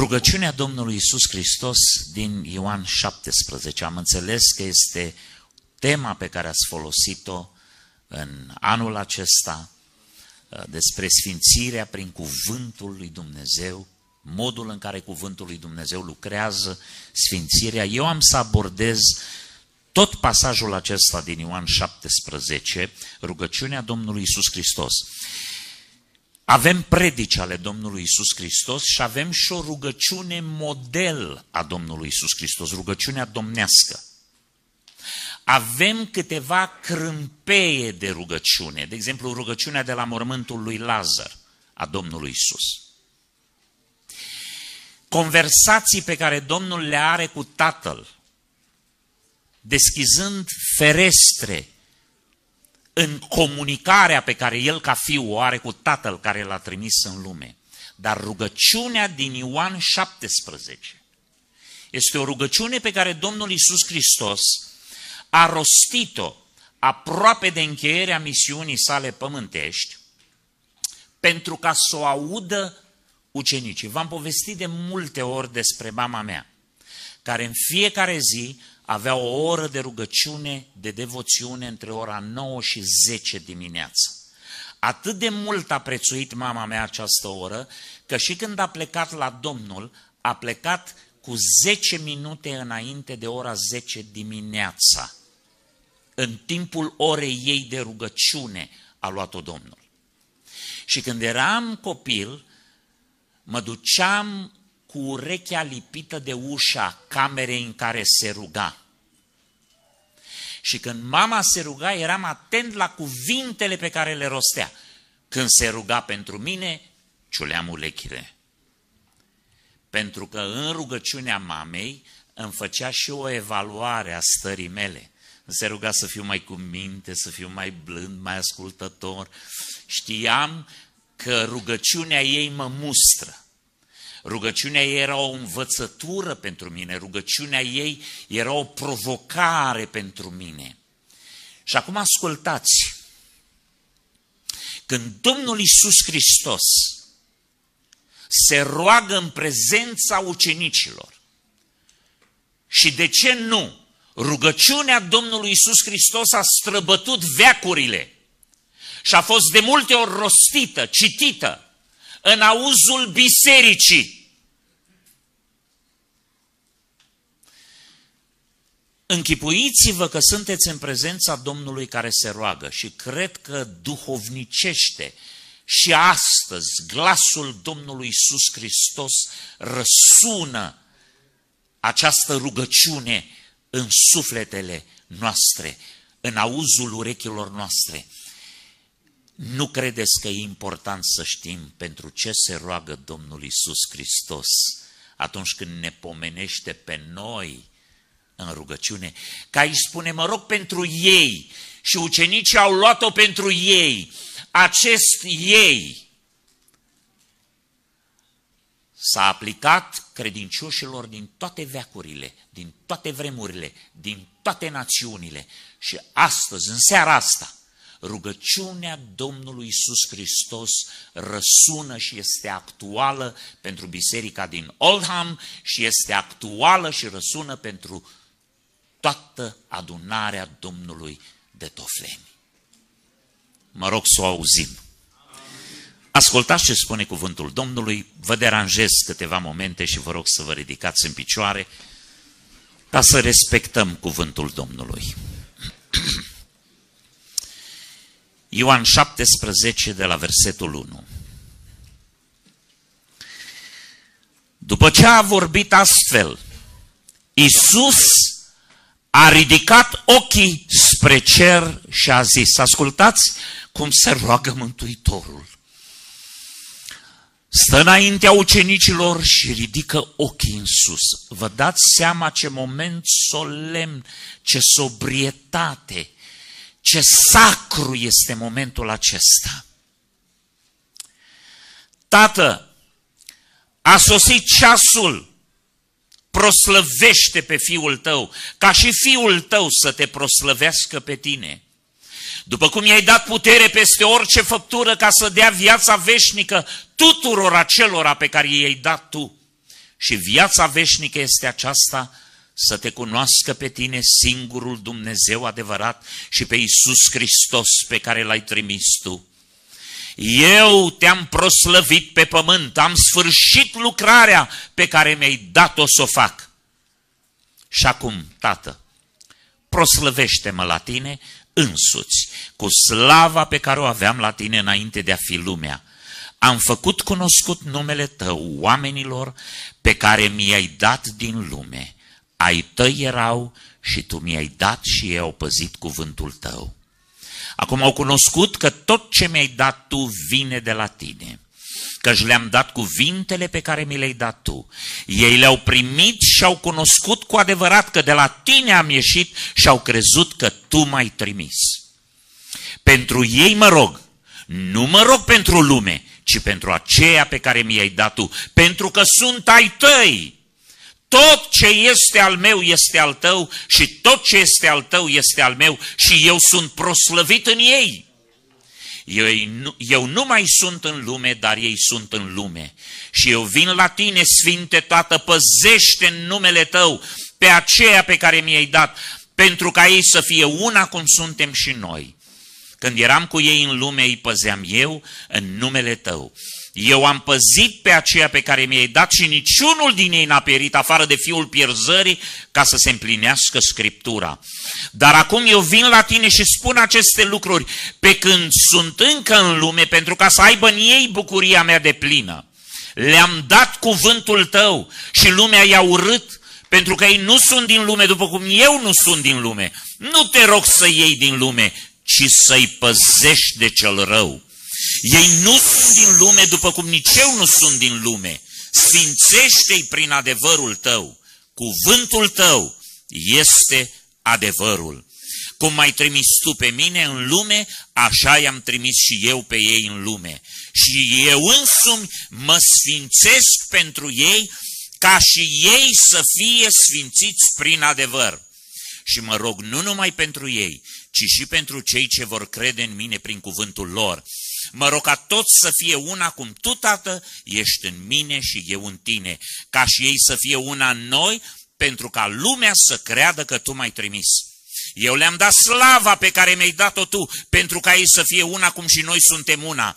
Rugăciunea Domnului Isus Hristos din Ioan 17. Am înțeles că este tema pe care ați folosit-o în anul acesta uh, despre sfințirea prin cuvântul lui Dumnezeu, modul în care cuvântul lui Dumnezeu lucrează sfințirea. Eu am să abordez tot pasajul acesta din Ioan 17, rugăciunea Domnului Isus Hristos. Avem predici ale Domnului Isus Hristos și avem și o rugăciune model a Domnului Isus Hristos, rugăciunea domnească. Avem câteva crâmpeie de rugăciune, de exemplu rugăciunea de la mormântul lui Lazar a Domnului Isus. Conversații pe care Domnul le are cu Tatăl, deschizând ferestre în comunicarea pe care el ca fiu o are cu tatăl care l-a trimis în lume. Dar rugăciunea din Ioan 17 este o rugăciune pe care Domnul Isus Hristos a rostit-o aproape de încheierea misiunii sale pământești, pentru ca să o audă ucenicii. V-am povestit de multe ori despre mama mea, care în fiecare zi avea o oră de rugăciune, de devoțiune între ora 9 și 10 dimineața. Atât de mult a prețuit mama mea această oră, că și când a plecat la Domnul, a plecat cu 10 minute înainte de ora 10 dimineața. În timpul orei ei de rugăciune a luat-o Domnul. Și când eram copil, mă duceam cu urechea lipită de ușa camerei în care se ruga. Și când mama se ruga, eram atent la cuvintele pe care le rostea. Când se ruga pentru mine, ciuleam urechile. Pentru că în rugăciunea mamei îmi făcea și o evaluare a stării mele. Se ruga să fiu mai cu minte, să fiu mai blând, mai ascultător. Știam că rugăciunea ei mă mustră. Rugăciunea ei era o învățătură pentru mine, rugăciunea ei era o provocare pentru mine. Și acum ascultați, când Domnul Isus Hristos se roagă în prezența ucenicilor, și de ce nu? Rugăciunea Domnului Isus Hristos a străbătut veacurile și a fost de multe ori rostită, citită, în auzul bisericii. Închipuiți-vă că sunteți în prezența Domnului care se roagă și cred că duhovnicește și astăzi glasul Domnului Isus Hristos răsună această rugăciune în sufletele noastre, în auzul urechilor noastre. Nu credeți că e important să știm pentru ce se roagă Domnul Isus Hristos atunci când ne pomenește pe noi în rugăciune? Ca îi spune, mă rog pentru ei și ucenicii au luat-o pentru ei. Acest ei s-a aplicat credincioșilor din toate veacurile, din toate vremurile, din toate națiunile și astăzi, în seara asta, rugăciunea Domnului Isus Hristos răsună și este actuală pentru biserica din Oldham și este actuală și răsună pentru toată adunarea Domnului de Tofleni. Mă rog să o auzim. Ascultați ce spune cuvântul Domnului, vă deranjez câteva momente și vă rog să vă ridicați în picioare ca să respectăm cuvântul Domnului. Ioan 17 de la versetul 1. După ce a vorbit astfel, Isus a ridicat ochii spre cer și a zis, ascultați cum se roagă Mântuitorul. Stă înaintea ucenicilor și ridică ochii în sus. Vă dați seama ce moment solemn, ce sobrietate, ce sacru este momentul acesta. Tată, a sosit ceasul, proslăvește pe fiul tău, ca și fiul tău să te proslăvească pe tine. După cum i-ai dat putere peste orice făptură ca să dea viața veșnică tuturor acelora pe care i-ai dat tu. și viața veșnică este aceasta, să te cunoască pe tine singurul Dumnezeu adevărat și pe Iisus Hristos pe care l-ai trimis tu. Eu te-am proslăvit pe pământ, am sfârșit lucrarea pe care mi-ai dat-o să o fac. Și acum, Tată, proslăvește-mă la tine însuți, cu slava pe care o aveam la tine înainte de a fi lumea. Am făcut cunoscut numele tău oamenilor pe care mi-ai dat din lume. Ai tăi erau și tu mi-ai dat și ei au păzit cuvântul tău. Acum au cunoscut că tot ce mi-ai dat tu vine de la tine, căci le-am dat cuvintele pe care mi le-ai dat tu. Ei le-au primit și au cunoscut cu adevărat că de la tine am ieșit și au crezut că tu m-ai trimis. Pentru ei mă rog, nu mă rog pentru lume, ci pentru aceea pe care mi-ai dat tu, pentru că sunt ai tăi. Tot ce este al meu este al tău și tot ce este al tău este al meu și eu sunt proslăvit în ei. Eu nu, eu nu mai sunt în lume, dar ei sunt în lume. Și eu vin la tine, Sfinte Tată, păzește în numele tău pe aceea pe care mi-ai dat, pentru ca ei să fie una cum suntem și noi. Când eram cu ei în lume, îi păzeam eu în numele tău. Eu am păzit pe aceea pe care mi-ai dat și niciunul din ei n-a pierit afară de fiul pierzării ca să se împlinească Scriptura. Dar acum eu vin la tine și spun aceste lucruri pe când sunt încă în lume pentru ca să aibă în ei bucuria mea de plină. Le-am dat cuvântul tău și lumea i-a urât pentru că ei nu sunt din lume după cum eu nu sunt din lume. Nu te rog să iei din lume, ci să-i păzești de cel rău. Ei nu sunt din lume după cum nici eu nu sunt din lume. Sfințește-i prin adevărul tău. Cuvântul tău este adevărul. Cum m-ai trimis tu pe mine în lume, așa i-am trimis și eu pe ei în lume. Și eu însumi mă sfințesc pentru ei, ca și ei să fie sfințiți prin adevăr. Și mă rog nu numai pentru ei, ci și pentru cei ce vor crede în mine prin cuvântul lor. Mă rog ca toți să fie una cum tu, Tată, ești în mine și eu în tine, ca și ei să fie una în noi, pentru ca lumea să creadă că tu m-ai trimis. Eu le-am dat slava pe care mi-ai dat-o tu, pentru ca ei să fie una cum și noi suntem una.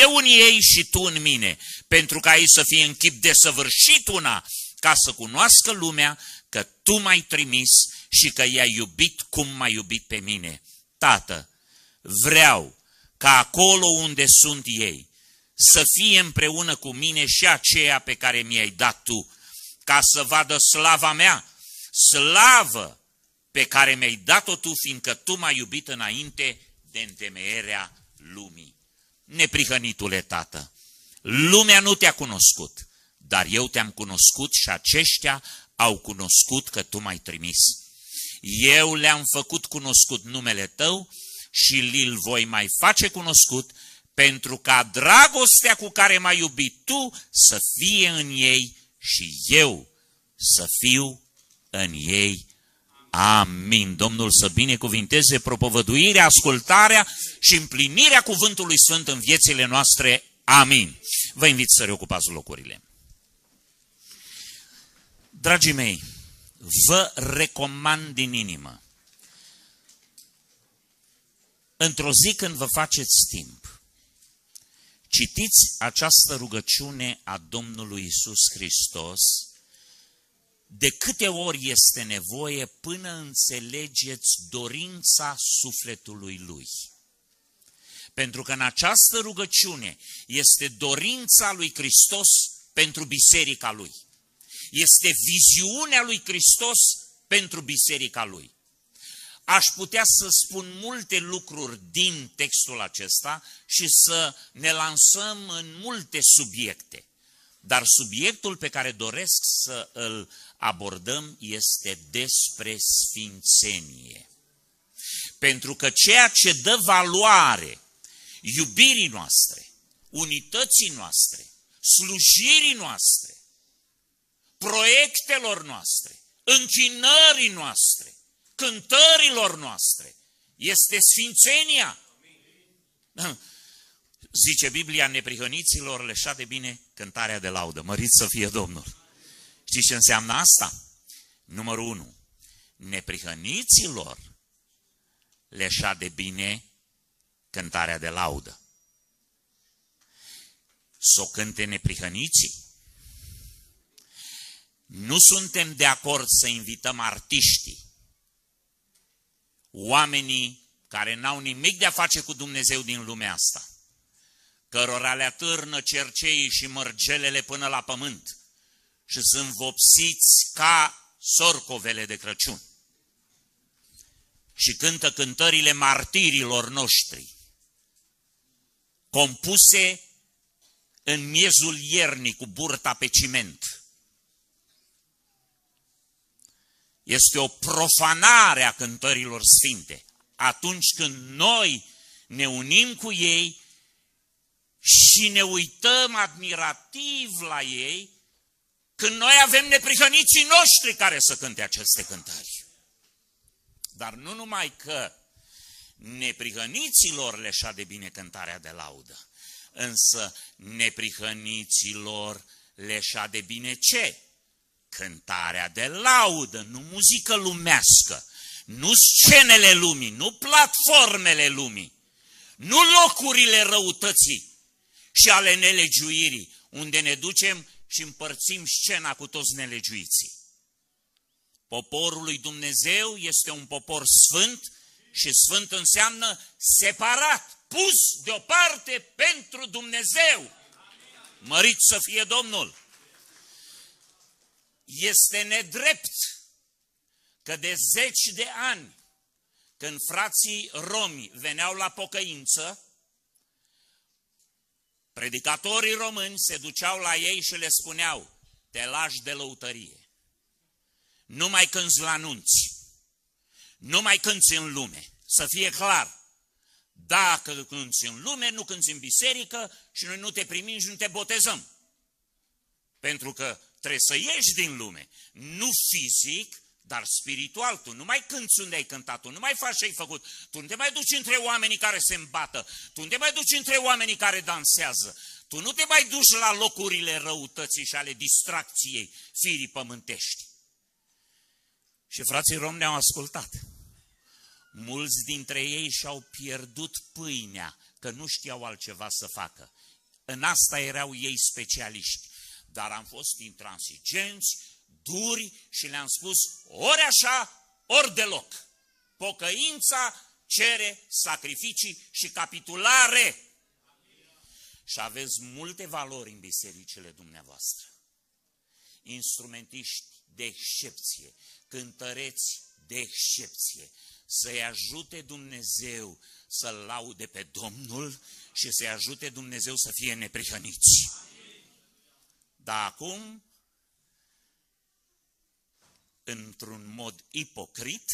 Eu în ei și tu în mine, pentru ca ei să fie în chip de săvârșit una, ca să cunoască lumea că tu m-ai trimis și că i-ai iubit cum m-ai iubit pe mine. Tată, vreau ca acolo unde sunt ei să fie împreună cu mine și aceea pe care mi-ai dat tu, ca să vadă slava mea, slavă pe care mi-ai dat-o tu, fiindcă tu m-ai iubit înainte de întemeierea lumii. Neprihănitule tată, lumea nu te-a cunoscut, dar eu te-am cunoscut și aceștia au cunoscut că tu m-ai trimis. Eu le-am făcut cunoscut numele tău și li-l voi mai face cunoscut pentru ca dragostea cu care m-ai iubit tu să fie în ei și eu să fiu în ei. Amin. Domnul să binecuvinteze propovăduirea, ascultarea și împlinirea cuvântului Sfânt în viețile noastre. Amin. Vă invit să reocupați locurile. Dragii mei, vă recomand din inimă, într-o zi când vă faceți timp, citiți această rugăciune a Domnului Isus Hristos, de câte ori este nevoie până înțelegeți dorința sufletului Lui. Pentru că în această rugăciune este dorința lui Hristos pentru biserica Lui este viziunea lui Hristos pentru biserica lui. Aș putea să spun multe lucruri din textul acesta și să ne lansăm în multe subiecte. Dar subiectul pe care doresc să îl abordăm este despre sfințenie. Pentru că ceea ce dă valoare iubirii noastre, unității noastre, slujirii noastre, proiectelor noastre, închinării noastre, cântărilor noastre. Este sfințenia. Zice Biblia, neprihăniților leșa de bine cântarea de laudă. Mărit să fie Domnul. Știți ce înseamnă asta? Numărul 1. Neprihăniților le de bine cântarea de laudă. Să o cânte neprihăniții. Nu suntem de acord să invităm artiștii, oamenii care n-au nimic de a face cu Dumnezeu din lumea asta, cărora le atârnă cerceii și mărgelele până la pământ și sunt vopsiți ca sorcovele de Crăciun. Și cântă cântările martirilor noștri, compuse în miezul iernii cu burta pe ciment. Este o profanare a cântărilor sfinte. Atunci când noi ne unim cu ei și ne uităm admirativ la ei, când noi avem neprihăniții noștri care să cânte aceste cântări. Dar nu numai că neprihăniților le de bine cântarea de laudă, însă neprihăniților le de bine ce? Cântarea de laudă, nu muzică lumească, nu scenele lumii, nu platformele lumii, nu locurile răutății și ale nelegiuirii, unde ne ducem și împărțim scena cu toți nelegiuiții. Poporul lui Dumnezeu este un popor sfânt și sfânt înseamnă separat, pus deoparte pentru Dumnezeu. Mărit să fie Domnul! Este nedrept că de zeci de ani, când frații romi veneau la pocăință, predicatorii români se duceau la ei și le spuneau, te lași de lăutărie, nu mai cânți la anunți, nu mai cânți în lume, să fie clar. Dacă cânți în lume, nu cânți în biserică și noi nu te primim și nu te botezăm. Pentru că trebuie să ieși din lume, nu fizic, dar spiritual. Tu nu mai cânți unde ai cântat, tu nu mai faci ce ai făcut, tu nu te mai duci între oamenii care se îmbată, tu nu te mai duci între oamenii care dansează, tu nu te mai duci la locurile răutății și ale distracției firii pământești. Și frații rom ne-au ascultat. Mulți dintre ei și-au pierdut pâinea, că nu știau altceva să facă. În asta erau ei specialiști. Dar am fost intransigenți, duri și le-am spus ori așa, ori deloc. Pocăința cere sacrificii și capitulare. Și aveți multe valori în bisericile dumneavoastră. Instrumentiști de excepție, cântăreți de excepție, să-i ajute Dumnezeu să-L laude pe Domnul și să-i ajute Dumnezeu să fie neprihăniți. Dar acum, într-un mod ipocrit,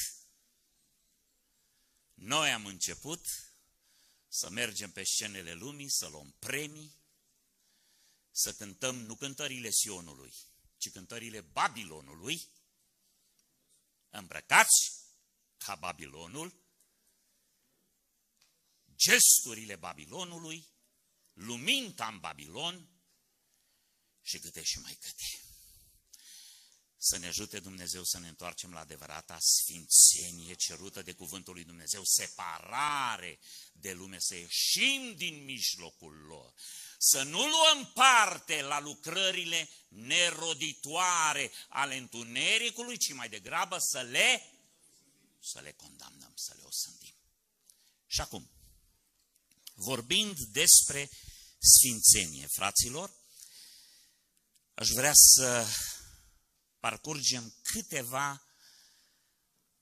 noi am început să mergem pe scenele lumii, să luăm premii, să cântăm nu cântările Sionului, ci cântările Babilonului, îmbrăcați ca Babilonul, gesturile Babilonului, luminta în Babilon și câte și mai câte. Să ne ajute Dumnezeu să ne întoarcem la adevărata sfințenie cerută de cuvântul lui Dumnezeu, separare de lume, să ieșim din mijlocul lor, să nu luăm parte la lucrările neroditoare ale întunericului, ci mai degrabă să le să le condamnăm, să le osândim. Și acum, vorbind despre sfințenie, fraților, aș vrea să parcurgem câteva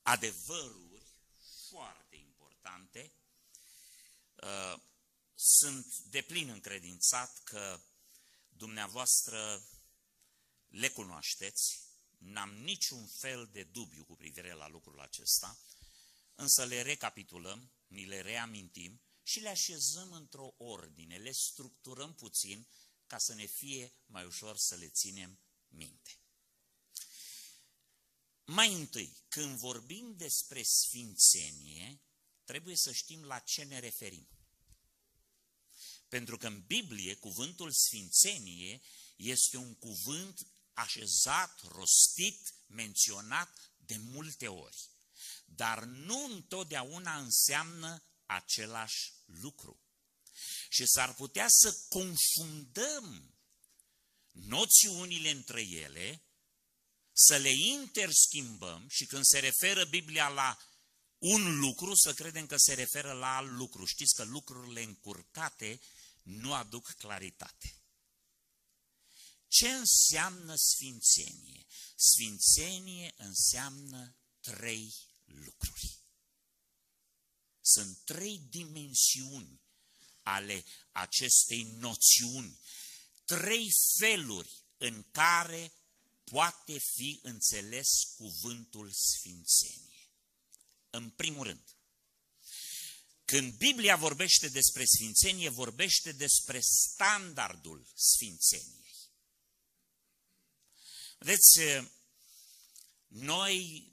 adevăruri foarte importante. Uh, sunt deplin încredințat că dumneavoastră le cunoașteți, N-am niciun fel de dubiu cu privire la lucrul acesta, însă le recapitulăm, ni le reamintim și le așezăm într-o ordine, le structurăm puțin ca să ne fie mai ușor să le ținem minte. Mai întâi, când vorbim despre sfințenie, trebuie să știm la ce ne referim. Pentru că în Biblie, cuvântul sfințenie este un cuvânt așezat, rostit, menționat de multe ori. Dar nu întotdeauna înseamnă același lucru. Și s-ar putea să confundăm noțiunile între ele, să le interschimbăm și când se referă Biblia la un lucru, să credem că se referă la alt lucru. Știți că lucrurile încurcate nu aduc claritate. Ce înseamnă sfințenie? Sfințenie înseamnă trei lucruri. Sunt trei dimensiuni ale acestei noțiuni, trei feluri în care poate fi înțeles cuvântul sfințenie. În primul rând, când Biblia vorbește despre sfințenie, vorbește despre standardul sfințeniei. Vedeți, noi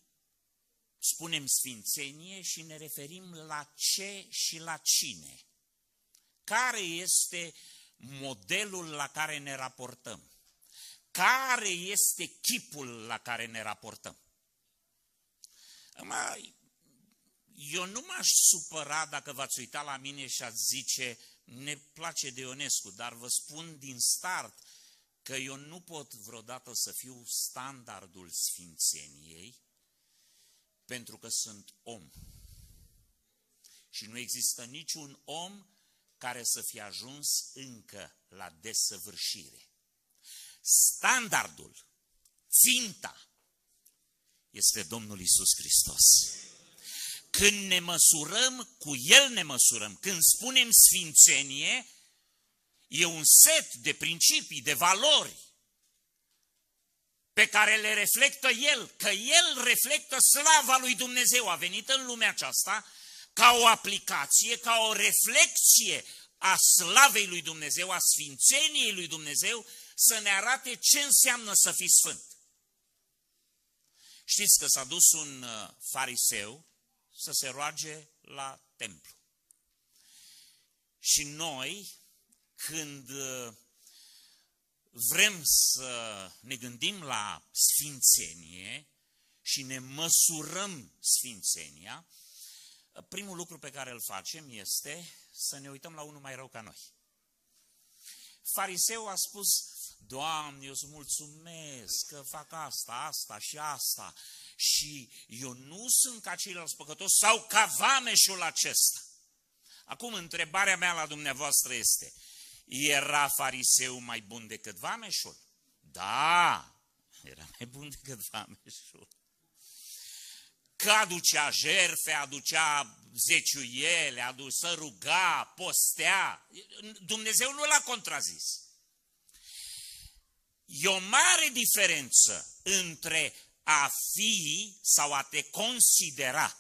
spunem sfințenie și ne referim la ce și la cine. Care este modelul la care ne raportăm? Care este chipul la care ne raportăm? Mai, eu nu m-aș supăra dacă v-ați uita la mine și ați zice, ne place de Ionescu, dar vă spun din start că eu nu pot vreodată să fiu standardul sfințeniei, pentru că sunt om. Și nu există niciun om care să fie ajuns încă la desăvârșire. Standardul, ținta, este Domnul Isus Hristos. Când ne măsurăm, cu El ne măsurăm. Când spunem sfințenie, e un set de principii, de valori pe care le reflectă El, că El reflectă slava lui Dumnezeu. A venit în lumea aceasta ca o aplicație, ca o reflexie a slavei lui Dumnezeu, a sfințeniei lui Dumnezeu, să ne arate ce înseamnă să fii sfânt. Știți că s-a dus un uh, fariseu să se roage la templu. Și noi, când uh, vrem să ne gândim la sfințenie și ne măsurăm sfințenia, primul lucru pe care îl facem este să ne uităm la unul mai rău ca noi. Fariseu a spus, Doamne, eu îți mulțumesc că fac asta, asta și asta și eu nu sunt ca ceilalți păcătoși sau ca vameșul acesta. Acum, întrebarea mea la dumneavoastră este, era fariseu mai bun decât vameșul? Da, era mai bun decât vameșul. Că aducea jerfe, aducea zeciuiele, aducea ruga, postea. Dumnezeu nu l-a contrazis. E o mare diferență între a fi sau a te considera.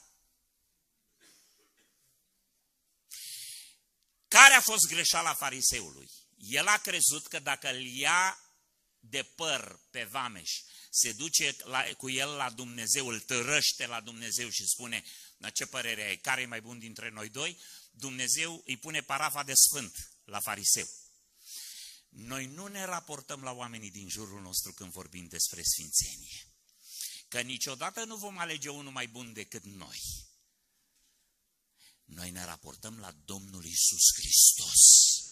Care a fost greșeala fariseului? El a crezut că dacă îl ia de păr pe vameș, se duce la, cu el la Dumnezeu, îl tărăște la Dumnezeu și spune, la ce părere ai, care e mai bun dintre noi doi? Dumnezeu îi pune parafa de sfânt la fariseu. Noi nu ne raportăm la oamenii din jurul nostru când vorbim despre sfințenie. Că niciodată nu vom alege unul mai bun decât noi. Noi ne raportăm la Domnul Isus Hristos.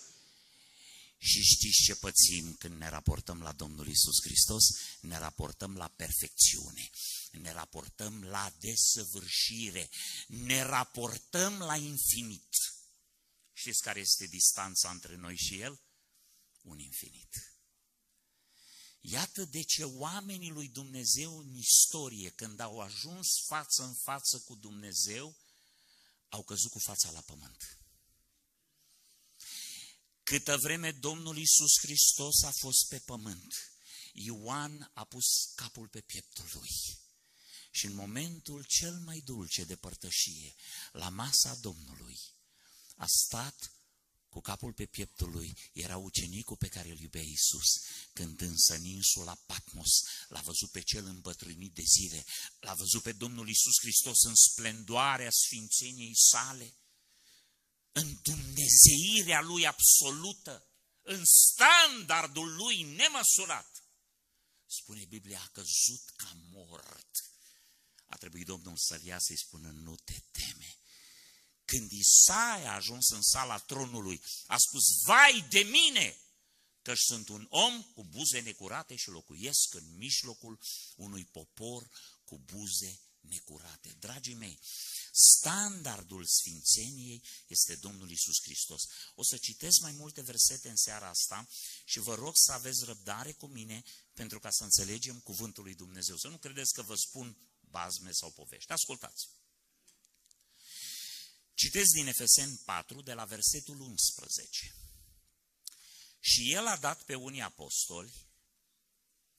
Și știți ce pățim când ne raportăm la Domnul Isus Hristos? Ne raportăm la perfecțiune, ne raportăm la desăvârșire, ne raportăm la infinit. Știți care este distanța între noi și El? Un infinit. Iată de ce oamenii lui Dumnezeu în istorie, când au ajuns față în față cu Dumnezeu, au căzut cu fața la pământ. Câtă vreme Domnul Isus Hristos a fost pe pământ, Ioan a pus capul pe pieptul lui. Și în momentul cel mai dulce de părtășie, la masa Domnului, a stat cu capul pe pieptul lui, era ucenicul pe care îl iubea Iisus. Când însă în insula Patmos l-a văzut pe cel îmbătrânit de zile, l-a văzut pe Domnul Iisus Hristos în splendoarea sfințeniei sale, în dumnezeirea lui absolută, în standardul lui nemăsurat, spune Biblia, a căzut ca mort. A trebuit Domnul să-l ia să-i spună, nu te teme. Când Isaia a ajuns în sala tronului, a spus, vai de mine, că sunt un om cu buze necurate și locuiesc în mijlocul unui popor cu buze necurate. Dragii mei, standardul sfințeniei este Domnul Isus Hristos. O să citesc mai multe versete în seara asta și vă rog să aveți răbdare cu mine pentru ca să înțelegem cuvântul lui Dumnezeu. Să nu credeți că vă spun bazme sau povești. Ascultați! Citesc din Efeseni 4, de la versetul 11. Și el a dat pe unii apostoli,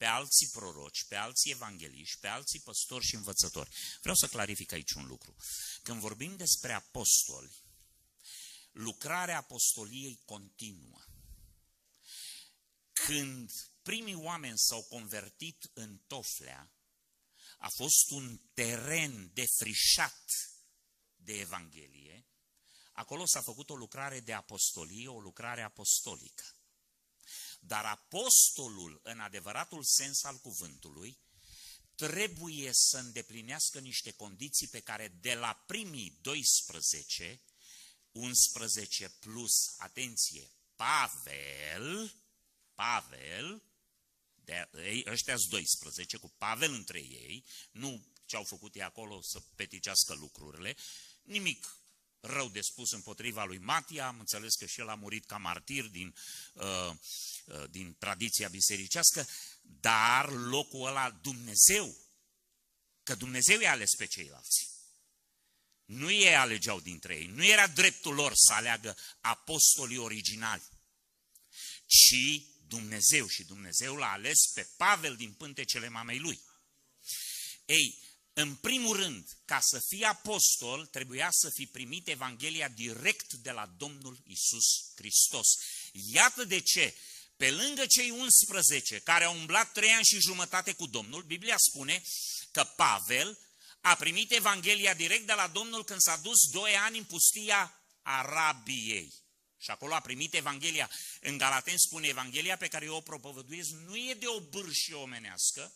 pe alții proroci, pe alții evangeliști, pe alții păstori și învățători. Vreau să clarific aici un lucru. Când vorbim despre apostoli, lucrarea apostoliei continuă. Când primii oameni s-au convertit în Toflea, a fost un teren defrișat de Evanghelie, acolo s-a făcut o lucrare de apostolie, o lucrare apostolică. Dar apostolul, în adevăratul sens al cuvântului, trebuie să îndeplinească niște condiții pe care de la primii 12, 11 plus, atenție, Pavel, Pavel, de ei, ăștia 12, cu Pavel între ei, nu ce au făcut ei acolo să peticească lucrurile, nimic rău de spus împotriva lui Matia, am înțeles că și el a murit ca martir din, uh, uh, din tradiția bisericească, dar locul ăla Dumnezeu, că Dumnezeu i-a ales pe ceilalți. Nu ei alegeau dintre ei, nu era dreptul lor să aleagă apostolii originali, ci Dumnezeu și Dumnezeu l-a ales pe Pavel din pântecele mamei lui. Ei, în primul rând, ca să fii apostol, trebuia să fi primit Evanghelia direct de la Domnul Isus Hristos. Iată de ce, pe lângă cei 11 care au umblat trei ani și jumătate cu Domnul, Biblia spune că Pavel a primit Evanghelia direct de la Domnul când s-a dus doi ani în pustia Arabiei. Și acolo a primit Evanghelia. În Galaten spune Evanghelia pe care eu o propovăduiesc nu e de o bârșie omenească,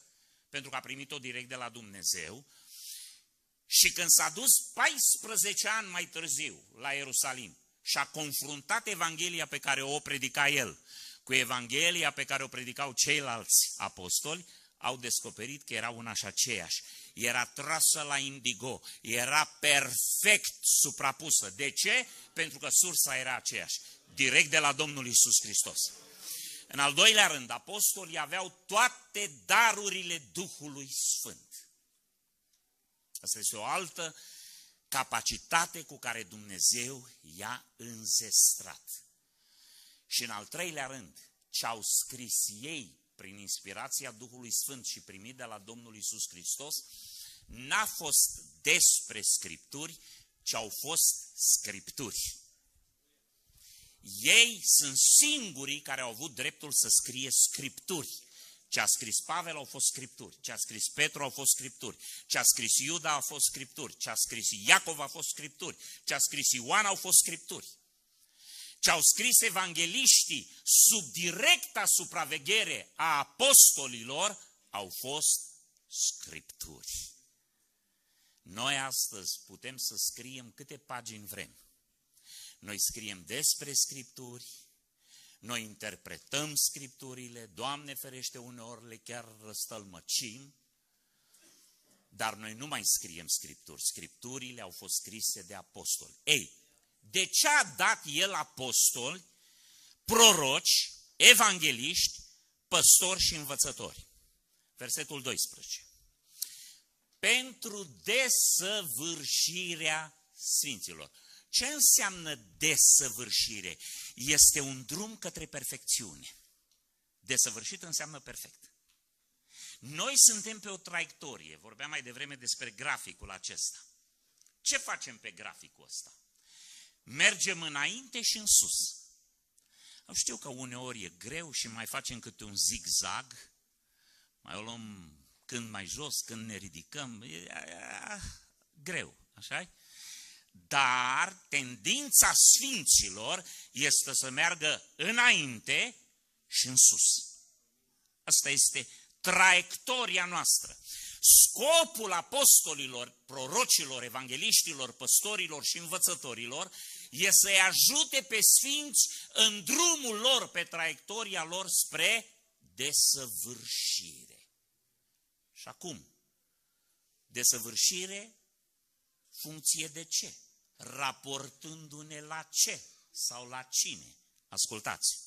pentru că a primit-o direct de la Dumnezeu. Și când s-a dus 14 ani mai târziu la Ierusalim și a confruntat Evanghelia pe care o predica el cu Evanghelia pe care o predicau ceilalți apostoli, au descoperit că era una și aceeași. Era trasă la indigo, era perfect suprapusă. De ce? Pentru că sursa era aceeași, direct de la Domnul Isus Hristos. În al doilea rând, apostolii aveau toate darurile Duhului Sfânt. Asta este o altă capacitate cu care Dumnezeu i-a înzestrat. Și în al treilea rând, ce au scris ei prin inspirația Duhului Sfânt și primit de la Domnul Isus Hristos, n-a fost despre Scripturi, ci au fost Scripturi. Ei sunt singurii care au avut dreptul să scrie Scripturi. Ce a scris Pavel au fost scripturi, ce a scris Petru au fost scripturi, ce a scris Iuda a fost scripturi, ce a scris Iacov a fost scripturi, ce a scris Ioan au fost scripturi. Ce au scris evangeliștii sub directa supraveghere a apostolilor au fost scripturi. Noi astăzi putem să scriem câte pagini vrem. Noi scriem despre scripturi, noi interpretăm scripturile, Doamne ferește uneori le chiar răstălmăcim, dar noi nu mai scriem scripturi. Scripturile au fost scrise de apostoli. Ei, de ce a dat el apostoli, proroci, evangeliști, păstori și învățători? Versetul 12. Pentru desăvârșirea sfinților. Ce înseamnă desăvârșire? Este un drum către perfecțiune. Desăvârșit înseamnă perfect. Noi suntem pe o traiectorie. Vorbeam mai devreme despre graficul acesta. Ce facem pe graficul ăsta? Mergem înainte și în sus. Știu că uneori e greu și mai facem câte un zigzag, mai o luăm când mai jos, când ne ridicăm, e, e, e greu, așa -i? Dar tendința sfinților este să meargă înainte și în sus. Asta este traiectoria noastră. Scopul apostolilor, prorocilor, evangeliștilor, păstorilor și învățătorilor e să-i ajute pe sfinți în drumul lor, pe traiectoria lor spre desăvârșire. Și acum, desăvârșire, funcție de ce? Raportându-ne la ce sau la cine? Ascultați!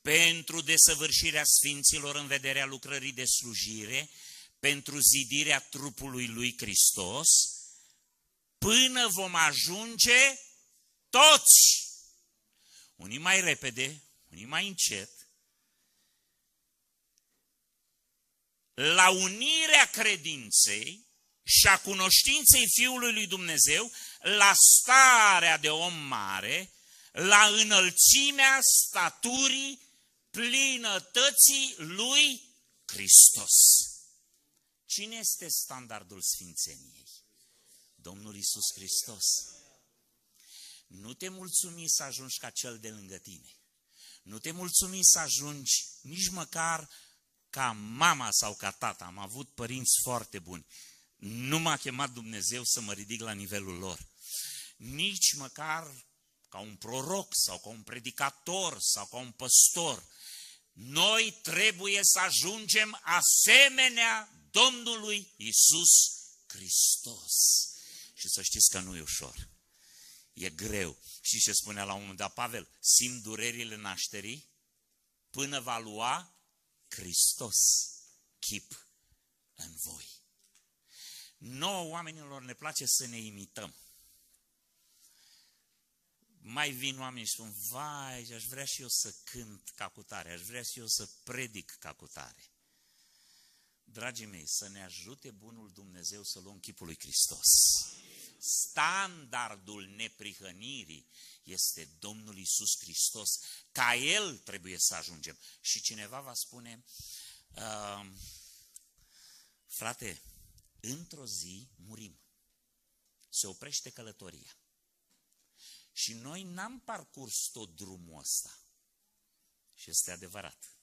Pentru desăvârșirea sfinților în vederea lucrării de slujire, pentru zidirea trupului lui Hristos, până vom ajunge toți, unii mai repede, unii mai încet, la unirea credinței și a cunoștinței Fiului lui Dumnezeu, la starea de om mare, la înălțimea staturii plinătății lui Hristos. Cine este standardul sfințeniei? Domnul Isus Hristos. Nu te mulțumi să ajungi ca cel de lângă tine. Nu te mulțumi să ajungi nici măcar ca mama sau ca tata. Am avut părinți foarte buni. Nu m-a chemat Dumnezeu să mă ridic la nivelul lor. Nici măcar ca un proroc sau ca un predicator sau ca un păstor. Noi trebuie să ajungem asemenea Domnului Isus Hristos. Și să știți că nu e ușor. E greu. Și ce spunea la un moment dat Pavel? Simt durerile nașterii până va lua Hristos chip în voi. Nouă oamenilor ne place să ne imităm. Mai vin oameni și spun, vai, aș vrea și eu să cânt ca cutare, aș vrea și eu să predic ca cutare. Dragii mei, să ne ajute bunul Dumnezeu să luăm chipul lui Hristos. Standardul neprihănirii este Domnul Isus Hristos. Ca El trebuie să ajungem. Și cineva va spune, uh, frate, într-o zi murim. Se oprește călătoria. Și noi n-am parcurs tot drumul ăsta. Și este adevărat.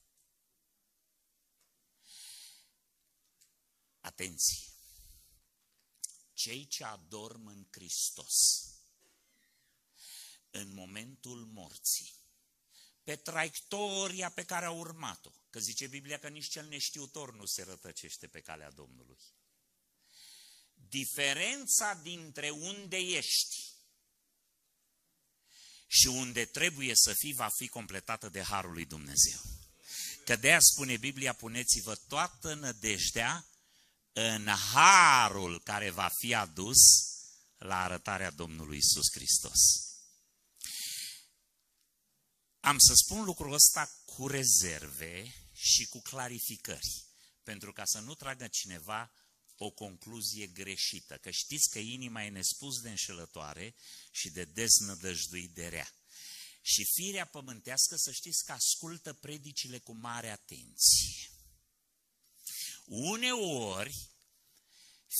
Atenție! Cei ce adorm în Hristos, în momentul morții, pe traiectoria pe care a urmat-o, că zice Biblia că nici cel neștiutor nu se rătăcește pe calea Domnului. Diferența dintre unde ești și unde trebuie să fii va fi completată de Harul lui Dumnezeu. Că de spune Biblia, puneți-vă toată nădejdea în harul care va fi adus la arătarea Domnului Isus Hristos. Am să spun lucrul ăsta cu rezerve și cu clarificări, pentru ca să nu tragă cineva o concluzie greșită, că știți că inima e nespus de înșelătoare și de deznădăjduit de rea. Și firea pământească să știți că ascultă predicile cu mare atenție. Uneori,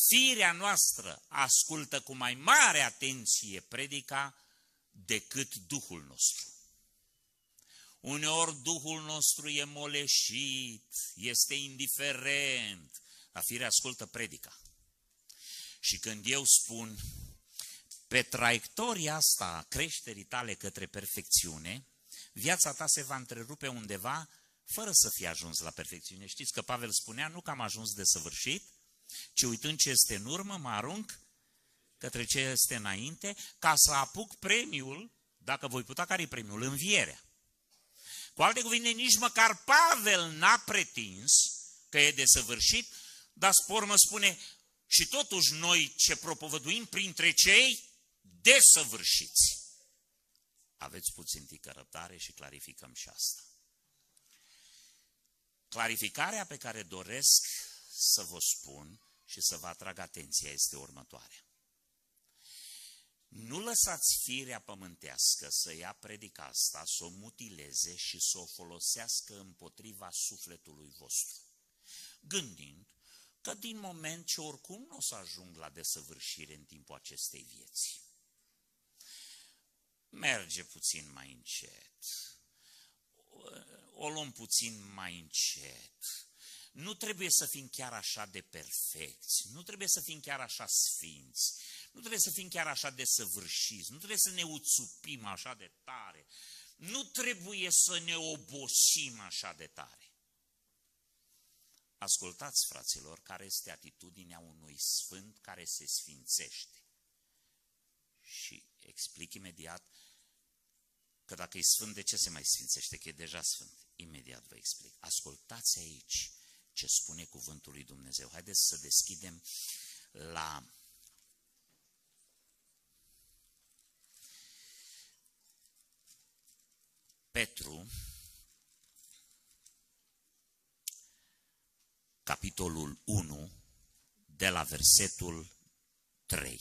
firea noastră ascultă cu mai mare atenție predica decât Duhul nostru. Uneori Duhul nostru e moleșit, este indiferent, dar firea ascultă predica. Și când eu spun, pe traiectoria asta a creșterii tale către perfecțiune, viața ta se va întrerupe undeva fără să fie ajuns la perfecțiune. Știți că Pavel spunea, nu că am ajuns de săvârșit, ci uitând ce este în urmă, mă arunc către ce este înainte, ca să apuc premiul, dacă voi putea, care e premiul? Învierea. Cu alte cuvinte, nici măcar Pavel n-a pretins că e desăvârșit, dar spor mă spune, și totuși noi ce propovăduim printre cei desăvârșiți. Aveți puțin tică răbdare și clarificăm și asta. Clarificarea pe care doresc să vă spun și să vă atrag atenția este următoarea. Nu lăsați firea pământească să ia predica asta, să o mutileze și să o folosească împotriva sufletului vostru. Gândind că din moment ce oricum nu o să ajung la desăvârșire în timpul acestei vieți, merge puțin mai încet, o luăm puțin mai încet, nu trebuie să fim chiar așa de perfecți, nu trebuie să fim chiar așa sfinți, nu trebuie să fim chiar așa de săvârșiți, nu trebuie să ne uțupim așa de tare, nu trebuie să ne obosim așa de tare. Ascultați, fraților, care este atitudinea unui sfânt care se sfințește. Și explic imediat că dacă e sfânt, de ce se mai sfințește? Că e deja sfânt. Imediat vă explic. Ascultați aici ce spune cuvântul lui Dumnezeu. Haideți să deschidem la Petru, capitolul 1, de la versetul 3.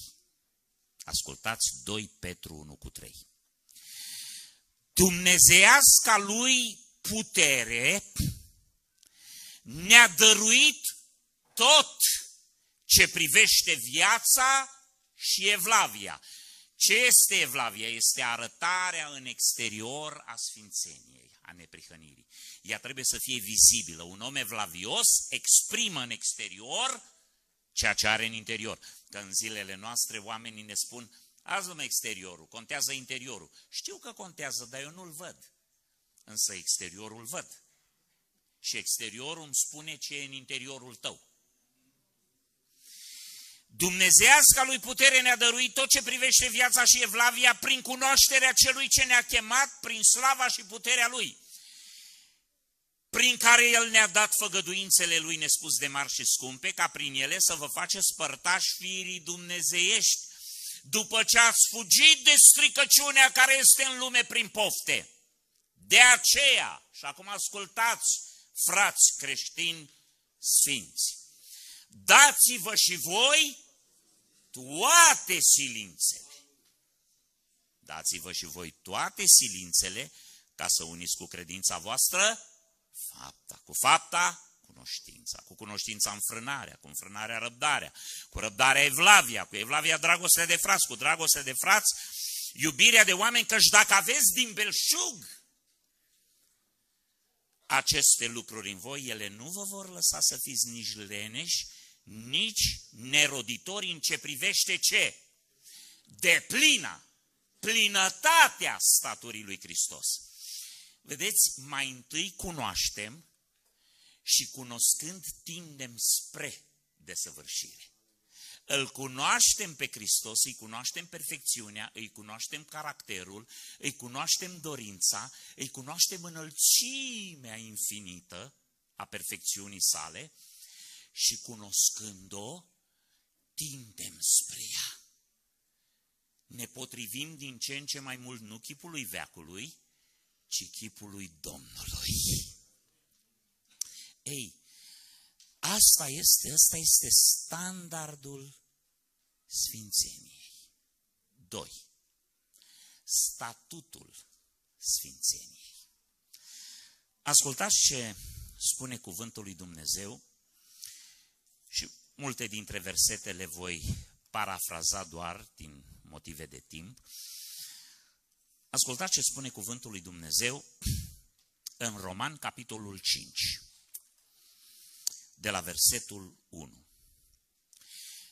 Ascultați 2 Petru 1 cu 3. Dumnezeiasca lui putere ne-a dăruit tot ce privește viața și evlavia. Ce este evlavia? Este arătarea în exterior a sfințeniei, a neprihănirii. Ea trebuie să fie vizibilă. Un om evlavios exprimă în exterior ceea ce are în interior. Că în zilele noastre oamenii ne spun, azi lume exteriorul, contează interiorul. Știu că contează, dar eu nu-l văd. Însă exteriorul văd. Și exteriorul îmi spune ce e în interiorul tău. Dumnezeasca lui putere ne-a dăruit tot ce privește viața și evlavia prin cunoașterea celui ce ne-a chemat, prin slava și puterea lui, prin care el ne-a dat făgăduințele lui nespus de mari și scumpe, ca prin ele să vă faceți părtași firii dumnezeiești, după ce ați fugit de stricăciunea care este în lume prin pofte. De aceea, și acum ascultați, frați creștini sfinți, dați-vă și voi toate silințele. Dați-vă și voi toate silințele ca să uniți cu credința voastră fapta. Cu fapta, cunoștința. Cu cunoștința înfrânarea, cu înfrânarea răbdarea. Cu răbdarea evlavia, cu evlavia dragostea de frați, cu dragostea de frați, iubirea de oameni, căci dacă aveți din belșug aceste lucruri în voi, ele nu vă vor lăsa să fiți nici leneși, nici neroditori în ce privește ce? De plina, plinătatea staturii lui Hristos. Vedeți, mai întâi cunoaștem și cunoscând tindem spre desăvârșire. Îl cunoaștem pe Hristos, îi cunoaștem perfecțiunea, îi cunoaștem caracterul, îi cunoaștem dorința, îi cunoaștem înălțimea infinită a perfecțiunii sale și cunoscând-o, tindem spre ea. Ne potrivim din ce în ce mai mult nu chipului veacului, ci chipului Domnului. Ei, asta este, asta este standardul Sfințeniei. 2. Statutul Sfințeniei. Ascultați ce spune cuvântul lui Dumnezeu și multe dintre versete le voi parafraza doar din motive de timp. Ascultați ce spune cuvântul lui Dumnezeu în Roman, capitolul 5, de la versetul 1.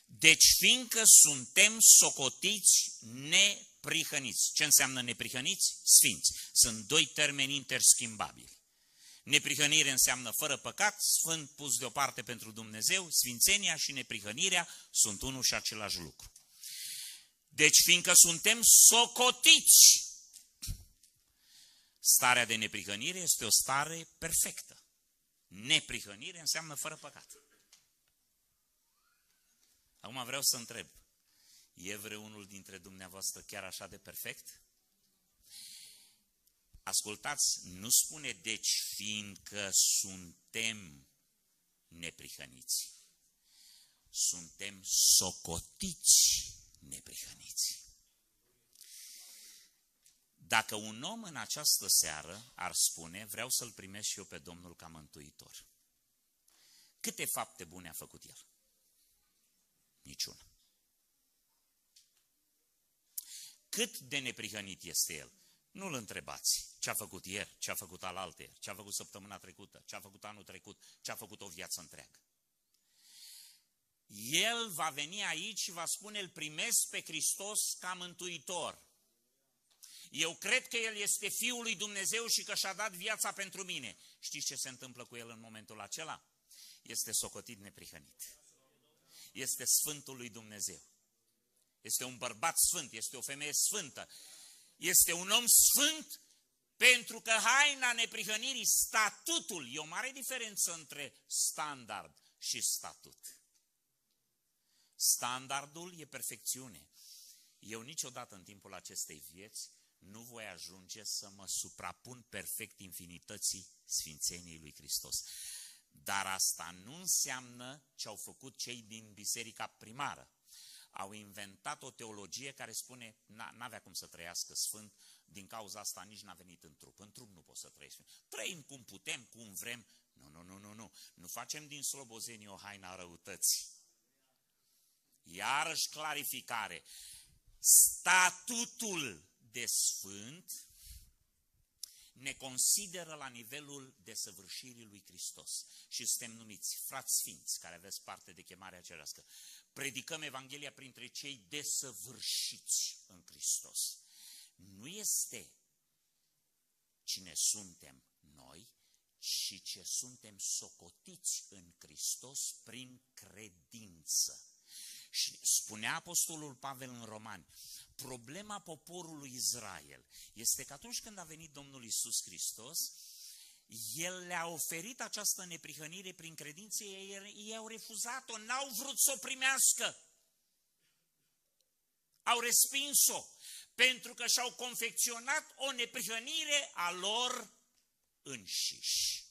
Deci, fiindcă suntem socotiți neprihăniți. Ce înseamnă neprihăniți? Sfinți. Sunt doi termeni interschimbabili. Neprihănire înseamnă fără păcat, sfânt pus deoparte pentru Dumnezeu, sfințenia și neprihănirea sunt unul și același lucru. Deci, fiindcă suntem socotiți, starea de neprihănire este o stare perfectă. Neprihănire înseamnă fără păcat. Acum vreau să întreb, e vreunul dintre dumneavoastră chiar așa de perfect? Ascultați, nu spune deci fiindcă suntem neprihăniți. Suntem socotiți neprihăniți. Dacă un om în această seară ar spune, vreau să-L primesc și eu pe Domnul ca mântuitor, câte fapte bune a făcut el? Niciuna. Cât de neprihănit este el? Nu-l întrebați ce a făcut ieri, ce a făcut alaltă ce a făcut săptămâna trecută, ce a făcut anul trecut, ce a făcut o viață întreagă. El va veni aici și va spune, îl primesc pe Hristos ca mântuitor. Eu cred că El este Fiul lui Dumnezeu și că și-a dat viața pentru mine. Știți ce se întâmplă cu El în momentul acela? Este socotit neprihănit. Este Sfântul lui Dumnezeu. Este un bărbat sfânt, este o femeie sfântă. Este un om sfânt pentru că haina neprihănirii, statutul, e o mare diferență între standard și statut. Standardul e perfecțiune. Eu niciodată în timpul acestei vieți nu voi ajunge să mă suprapun perfect infinității Sfințeniei lui Hristos. Dar asta nu înseamnă ce au făcut cei din biserica primară. Au inventat o teologie care spune, n-avea cum să trăiască sfânt, din cauza asta nici n-a venit în trup. În trup nu poți să trăiești. Trăim cum putem, cum vrem. Nu, nu, nu, nu, nu. Nu facem din slobozenii o haina răutății. Iarăși clarificare. Statutul de sfânt ne consideră la nivelul desăvârșirii lui Hristos. Și suntem numiți frați sfinți, care aveți parte de chemarea cerească. Predicăm Evanghelia printre cei desăvârșiți în Hristos. Nu este cine suntem noi, ci ce suntem socotiți în Hristos prin credință. Și spunea Apostolul Pavel în Romani, problema poporului Israel este că atunci când a venit Domnul Isus Hristos, el le-a oferit această neprihănire prin credință, ei, ei au refuzat-o, n-au vrut să o primească. Au respins-o, pentru că și-au confecționat o neprihănire a lor înșiși.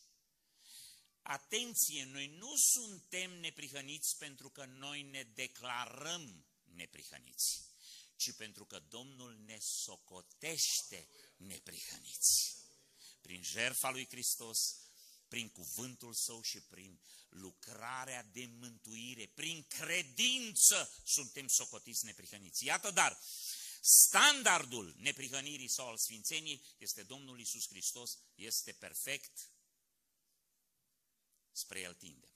Atenție, noi nu suntem neprihăniți pentru că noi ne declarăm neprihăniți, ci pentru că Domnul ne socotește neprihăniți. Prin jertfa lui Hristos, prin cuvântul său și prin lucrarea de mântuire, prin credință suntem socotiți neprihăniți. Iată dar, standardul neprihănirii sau al sfințenii este Domnul Isus Hristos, este perfect, spre el tindem.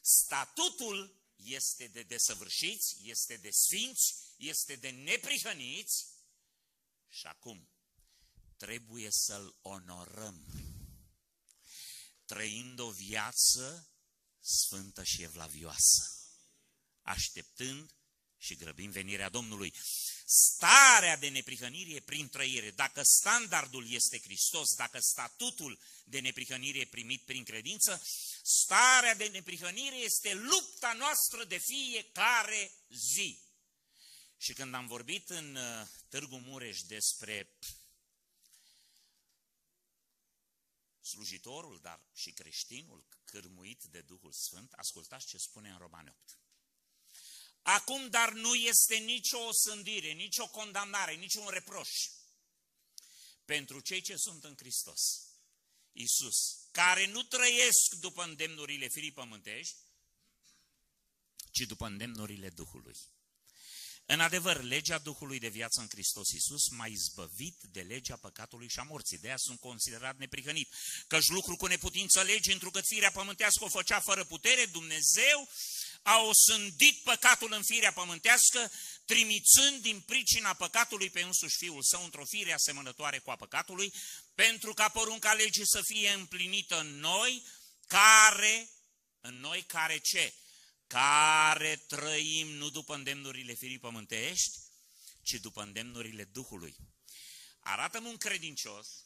Statutul este de desăvârșiți, este de sfinți, este de neprihăniți și acum trebuie să-l onorăm, trăind o viață sfântă și evlavioasă, așteptând și grăbim venirea Domnului. Starea de neprihănire prin trăire, dacă standardul este Hristos, dacă statutul de neprihănire e primit prin credință, starea de neprihănire este lupta noastră de fiecare zi. Și când am vorbit în uh, Târgu Mureș despre slujitorul, dar și creștinul cârmuit de Duhul Sfânt, ascultați ce spune în Romane 8. Acum, dar nu este nicio osândire, nicio condamnare, niciun reproș pentru cei ce sunt în Hristos. Isus, care nu trăiesc după îndemnurile firii pământești, ci după îndemnurile Duhului. În adevăr, legea Duhului de viață în Hristos Iisus m-a izbăvit de legea păcatului și a morții. De aia sunt considerat neprihănit. Căci lucru cu neputință lege, întrucățirea pământească o făcea fără putere, Dumnezeu a osândit păcatul în firea pământească, trimițând din pricina păcatului pe însuși Fiul Său într-o fire asemănătoare cu a păcatului, pentru ca porunca legii să fie împlinită în noi, care, în noi care ce? Care trăim nu după îndemnurile firii pământești, ci după îndemnurile Duhului. Arată-mi un credincios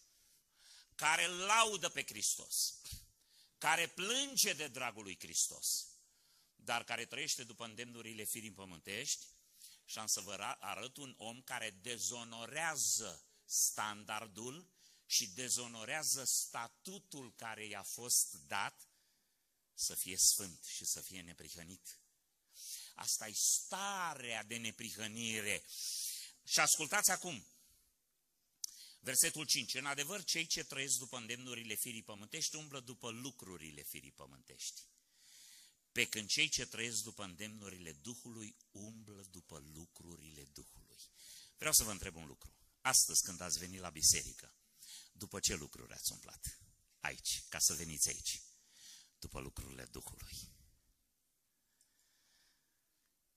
care laudă pe Hristos, care plânge de dragul lui Hristos, dar care trăiește după îndemnurile firii pământești și am să vă arăt un om care dezonorează standardul și dezonorează statutul care i-a fost dat să fie sfânt și să fie neprihănit. Asta e starea de neprihănire. Și ascultați acum, versetul 5. În adevăr, cei ce trăiesc după îndemnurile firii pământești umblă după lucrurile firii pământești. Pe când cei ce trăiesc după îndemnurile Duhului umblă după lucrurile Duhului. Vreau să vă întreb un lucru. Astăzi, când ați venit la biserică, după ce lucruri ați umplat? Aici, ca să veniți aici. După lucrurile Duhului.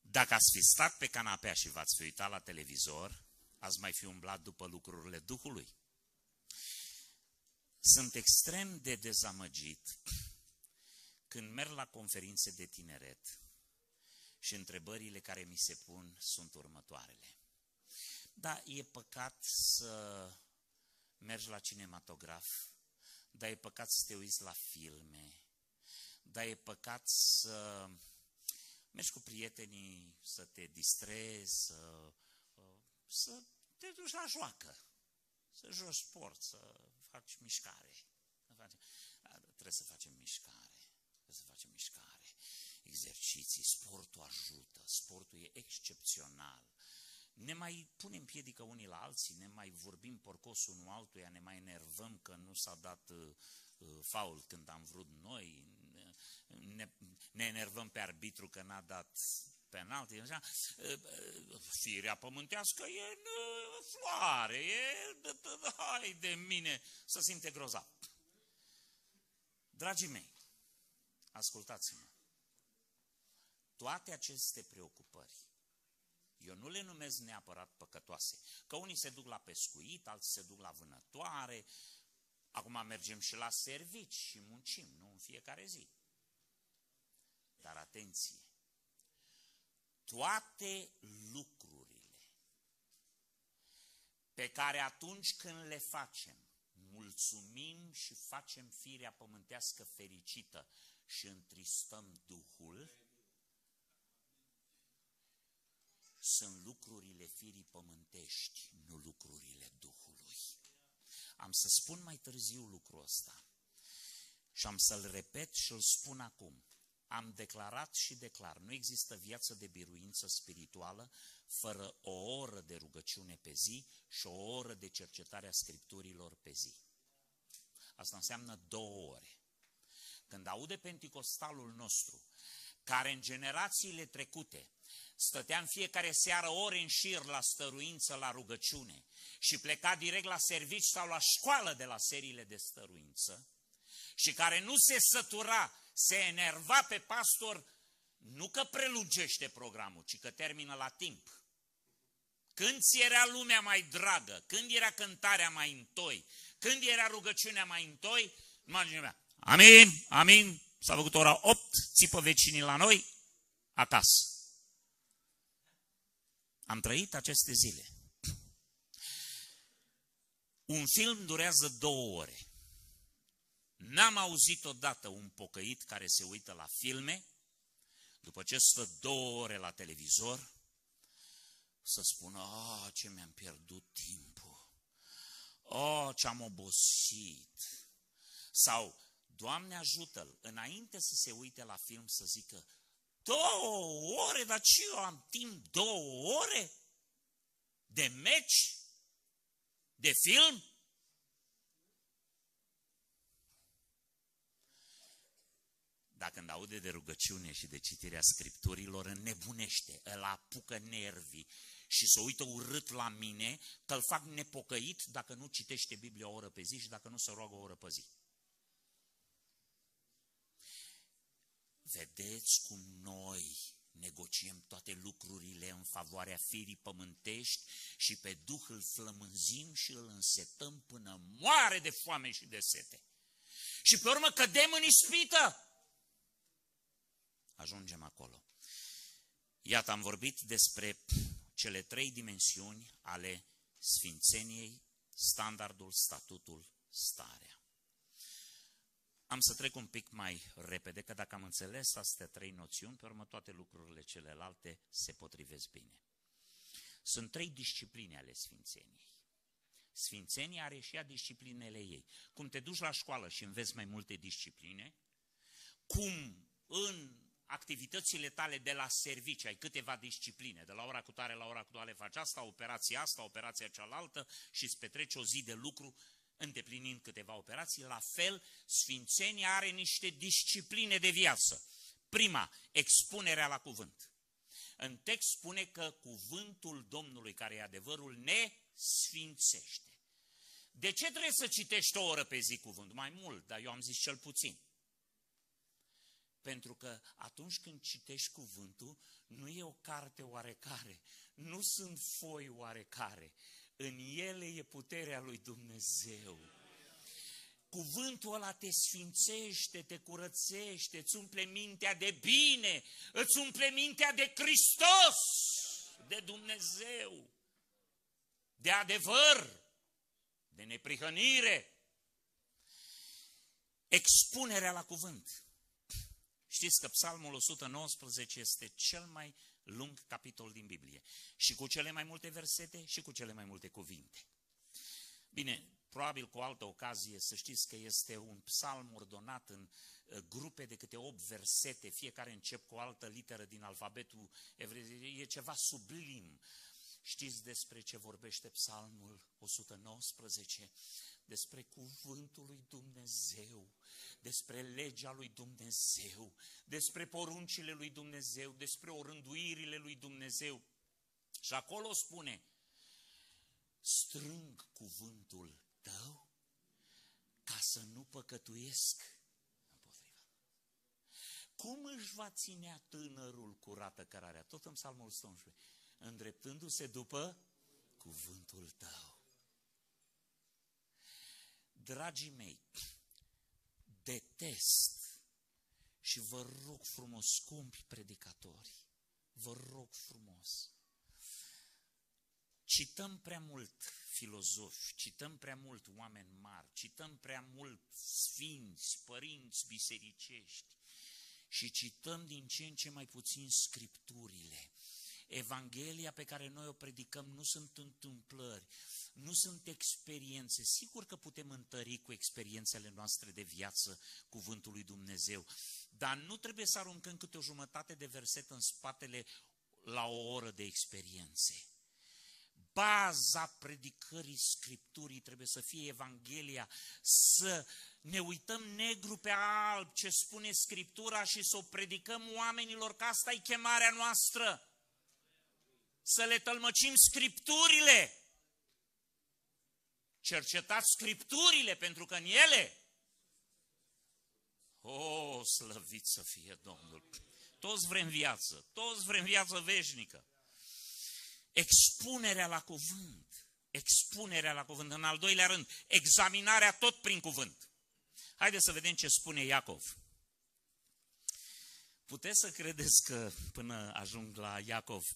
Dacă ați fi stat pe canapea și v-ați fi uitat la televizor, ați mai fi umblat după lucrurile Duhului. Sunt extrem de dezamăgit când merg la conferințe de tineret și întrebările care mi se pun sunt următoarele. Da, e păcat să mergi la cinematograf, da, e păcat să te uiți la filme, da, e păcat să mergi cu prietenii, să te distrezi, să, să te duci la joacă, să joci sport, să faci mișcare. Trebuie să facem mișcare, trebuie să facem mișcare, exerciții, sportul ajută, sportul e excepțional. Ne mai punem piedică unii la alții, ne mai vorbim porcos unul altuia, ne mai enervăm că nu s-a dat uh, uh faul când am vrut noi, ne, ne enervăm pe arbitru că n-a dat penalti, așa, firea pământească e în floare, e, hai de mine, să simte grozav. Dragii mei, ascultați-mă, toate aceste preocupări, eu nu le numesc neapărat păcătoase, că unii se duc la pescuit, alții se duc la vânătoare, acum mergem și la servici și muncim, nu în fiecare zi. Dar atenție! Toate lucrurile pe care atunci când le facem, mulțumim și facem firea pământească fericită și întristăm Duhul, sunt lucrurile firii pământești, nu lucrurile Duhului. Am să spun mai târziu lucrul ăsta și am să-l repet și îl spun acum am declarat și declar, nu există viață de biruință spirituală fără o oră de rugăciune pe zi și o oră de cercetare a scripturilor pe zi. Asta înseamnă două ore. Când aude penticostalul nostru, care în generațiile trecute stătea în fiecare seară ore în șir la stăruință, la rugăciune și pleca direct la servici sau la școală de la seriile de stăruință și care nu se sătura se enerva pe pastor nu că prelungește programul, ci că termină la timp. Când ți era lumea mai dragă, când era cântarea mai întoi, când era rugăciunea mai întoi, numai mea, amin, amin, s-a făcut ora 8, țipă vecinii la noi, acasă. Am trăit aceste zile. Un film durează două ore. N-am auzit odată un pocăit care se uită la filme, după ce stă două ore la televizor, să spună, a, ce mi-am pierdut timpul, a, ce am obosit, sau, Doamne ajută-l, înainte să se uite la film să zică, două ore, dar ce eu am timp două ore de meci, de film? Dar când aude de rugăciune și de citirea scripturilor, înnebunește, îl apucă nervii și se uită urât la mine că îl fac nepocăit dacă nu citește Biblia o oră pe zi și dacă nu se roagă o oră pe zi. Vedeți cum noi negociem toate lucrurile în favoarea firii pământești și pe Duh îl flămânzim și îl însetăm până moare de foame și de sete. Și pe urmă cădem în ispită ajungem acolo. Iată, am vorbit despre cele trei dimensiuni ale sfințeniei, standardul, statutul, starea. Am să trec un pic mai repede, că dacă am înțeles astea trei noțiuni, pe urmă toate lucrurile celelalte se potrivesc bine. Sunt trei discipline ale sfințeniei. Sfințenia are și ea disciplinele ei. Cum te duci la școală și înveți mai multe discipline, cum în activitățile tale de la servici, ai câteva discipline, de la ora cu tare la ora cu tare faci asta, operația asta, operația cealaltă și îți petreci o zi de lucru îndeplinind câteva operații, la fel Sfințenia are niște discipline de viață. Prima, expunerea la cuvânt. În text spune că cuvântul Domnului, care e adevărul, ne sfințește. De ce trebuie să citești o oră pe zi cuvântul? Mai mult, dar eu am zis cel puțin. Pentru că atunci când citești cuvântul, nu e o carte oarecare, nu sunt foi oarecare. În ele e puterea lui Dumnezeu. Cuvântul ăla te sfințește, te curățește, îți umple mintea de bine, îți umple mintea de Hristos, de Dumnezeu, de adevăr, de neprihănire. Expunerea la cuvânt. Știți că Psalmul 119 este cel mai lung capitol din Biblie. Și cu cele mai multe versete și cu cele mai multe cuvinte. Bine, probabil cu o altă ocazie, să știți că este un psalm ordonat în uh, grupe de câte 8 versete, fiecare încep cu o altă literă din alfabetul evrei, e ceva sublim. Știți despre ce vorbește psalmul 119? Despre cuvântul lui Dumnezeu, despre legea lui Dumnezeu, despre poruncile lui Dumnezeu, despre orânduirile lui Dumnezeu. Și acolo spune, strâng cuvântul tău ca să nu păcătuiesc împotriva. Cum își va ținea tânărul curată cărarea? Tot în psalmul 111. Îndreptându-se după cuvântul tău. Dragii mei, detest și vă rog frumos, scumpi predicatori, vă rog frumos, cităm prea mult filozofi, cităm prea mult oameni mari, cităm prea mult sfinți, părinți bisericești și cităm din ce în ce mai puțin scripturile. Evanghelia pe care noi o predicăm nu sunt întâmplări, nu sunt experiențe. Sigur că putem întări cu experiențele noastre de viață cuvântul lui Dumnezeu, dar nu trebuie să aruncăm câte o jumătate de verset în spatele la o oră de experiențe. Baza predicării Scripturii trebuie să fie Evanghelia, să ne uităm negru pe alb ce spune Scriptura și să o predicăm oamenilor, că asta e chemarea noastră. Să le tălmăcim Scripturile cercetați Scripturile, pentru că în ele, o, slăvit să fie Domnul! Toți vrem viață, toți vrem viață veșnică. Expunerea la cuvânt, expunerea la cuvânt. În al doilea rând, examinarea tot prin cuvânt. Haideți să vedem ce spune Iacov. Puteți să credeți că, până ajung la Iacov,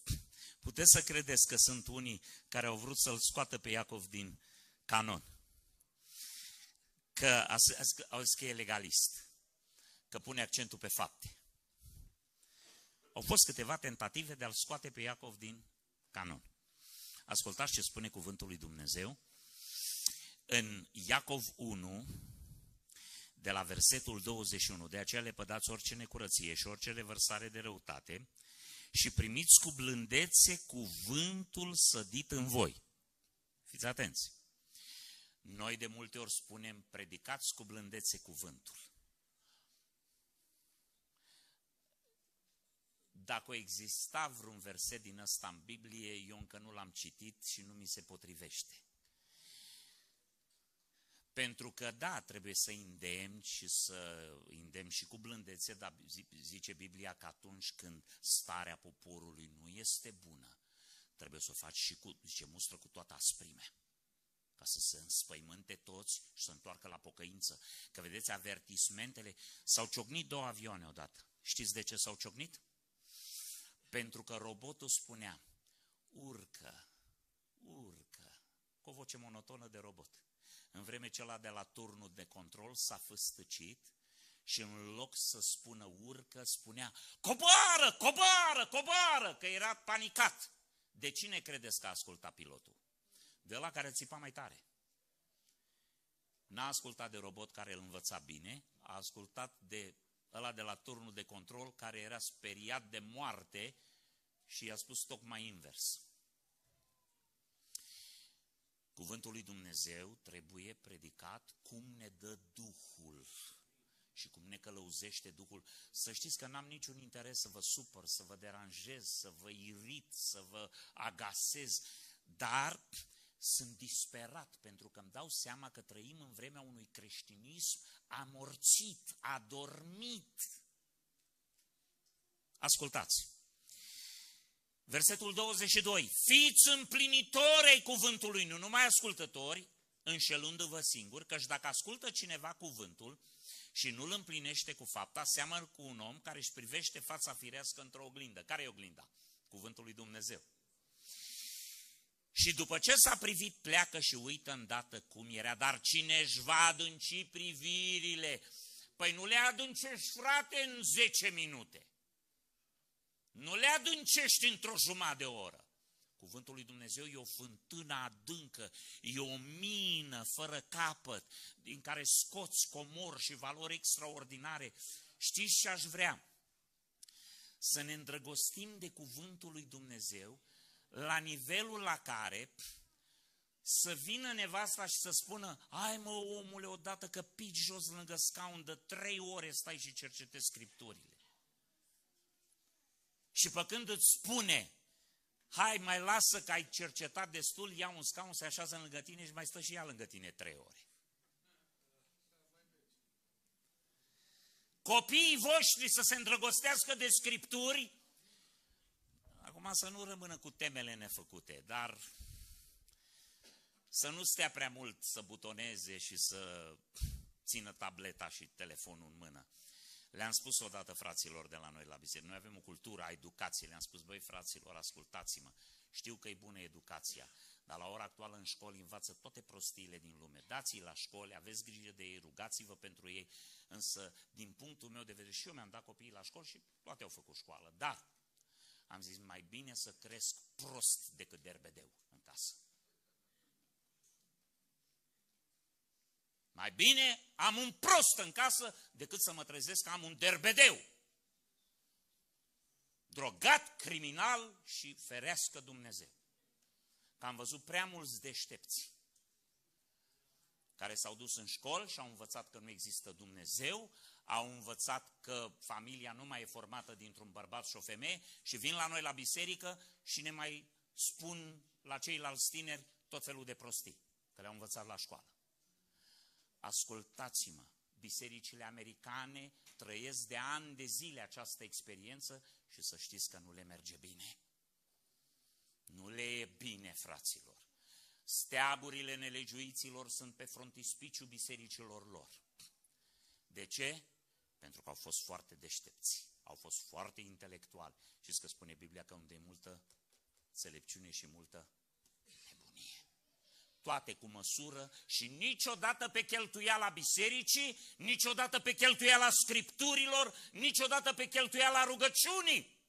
puteți să credeți că sunt unii care au vrut să-l scoată pe Iacov din canon. Că au zis că e legalist, că pune accentul pe fapte. Au fost câteva tentative de a-l scoate pe Iacov din canon. Ascultați ce spune cuvântul lui Dumnezeu. În Iacov 1, de la versetul 21, de aceea le pădați orice necurăție și orice revărsare de răutate și primiți cu blândețe cuvântul sădit în voi. Fiți atenți! Noi de multe ori spunem, predicați cu blândețe cuvântul. Dacă exista vreun verset din ăsta în Biblie, eu încă nu l-am citit și nu mi se potrivește. Pentru că, da, trebuie să îndemn și să îndemn și cu blândețe, dar zice Biblia că atunci când starea poporului nu este bună, trebuie să o faci și cu, zice, mustră cu toată asprimea ca să se înspăimânte toți și să întoarcă la pocăință. Că vedeți, avertismentele, s-au ciocnit două avioane odată. Știți de ce s-au ciocnit? Pentru că robotul spunea, urcă, urcă, cu o voce monotonă de robot. În vreme ce ăla de la turnul de control s-a făstăcit și în loc să spună urcă, spunea coboară, coboară, coboară, că era panicat. De cine credeți că a ascultat pilotul? de la care țipa mai tare. N-a ascultat de robot care îl învăța bine, a ascultat de ăla de la turnul de control care era speriat de moarte și i-a spus tocmai invers. Cuvântul lui Dumnezeu trebuie predicat cum ne dă Duhul și cum ne călăuzește Duhul. Să știți că n-am niciun interes să vă supăr, să vă deranjez, să vă irit, să vă agasez, dar sunt disperat pentru că îmi dau seama că trăim în vremea unui creștinism amorțit, adormit. Ascultați! Versetul 22. Fiți împlinitori ai cuvântului, nu numai ascultători, înșelându-vă singuri, căci dacă ascultă cineva cuvântul și nu îl împlinește cu fapta, seamănă cu un om care își privește fața firească într-o oglindă. Care e oglinda? Cuvântul lui Dumnezeu. Și după ce s-a privit, pleacă și uită îndată cum era. Dar cine își va adânci privirile? Păi nu le adâncești, frate, în 10 minute. Nu le adâncești într-o jumătate de oră. Cuvântul lui Dumnezeu e o fântână adâncă, e o mină fără capăt, din care scoți comori și valori extraordinare. Știți ce aș vrea? Să ne îndrăgostim de cuvântul lui Dumnezeu la nivelul la care să vină nevasta și să spună, ai mă omule, odată că pici jos lângă scaun, de trei ore stai și cercetezi scripturile. Și pe când îți spune, hai mai lasă că ai cercetat destul, ia un scaun, se așează lângă tine și mai stă și ea lângă tine trei ore. Copiii voștri să se îndrăgostească de scripturi, acum să nu rămână cu temele nefăcute, dar să nu stea prea mult să butoneze și să țină tableta și telefonul în mână. Le-am spus odată fraților de la noi la biserică, noi avem o cultură a educației, le-am spus, băi fraților, ascultați-mă, știu că e bună educația, dar la ora actuală în școli învață toate prostiile din lume. Dați-i la școli, aveți grijă de ei, rugați-vă pentru ei, însă din punctul meu de vedere și eu mi-am dat copiii la școli și toate au făcut școală, dar am zis mai bine să cresc prost decât derbedeu în casă. Mai bine am un prost în casă decât să mă trezesc că am un derbedeu. Drogat, criminal și ferească Dumnezeu. Că am văzut prea mulți deștepți care s-au dus în școli și au învățat că nu există Dumnezeu, au învățat că familia nu mai e formată dintr-un bărbat și o femeie și vin la noi la biserică și ne mai spun la ceilalți tineri tot felul de prostii, că le-au învățat la școală. Ascultați-mă, bisericile americane trăiesc de ani de zile această experiență și să știți că nu le merge bine. Nu le e bine, fraților. Steaburile nelegiuiților sunt pe frontispiciul bisericilor lor. De ce? Pentru că au fost foarte deștepți, au fost foarte intelectuali. Știți că spune Biblia că unde e multă înțelepciune și multă nebunie toate cu măsură și niciodată pe cheltuiala bisericii, niciodată pe cheltuiala scripturilor, niciodată pe cheltuiala rugăciunii.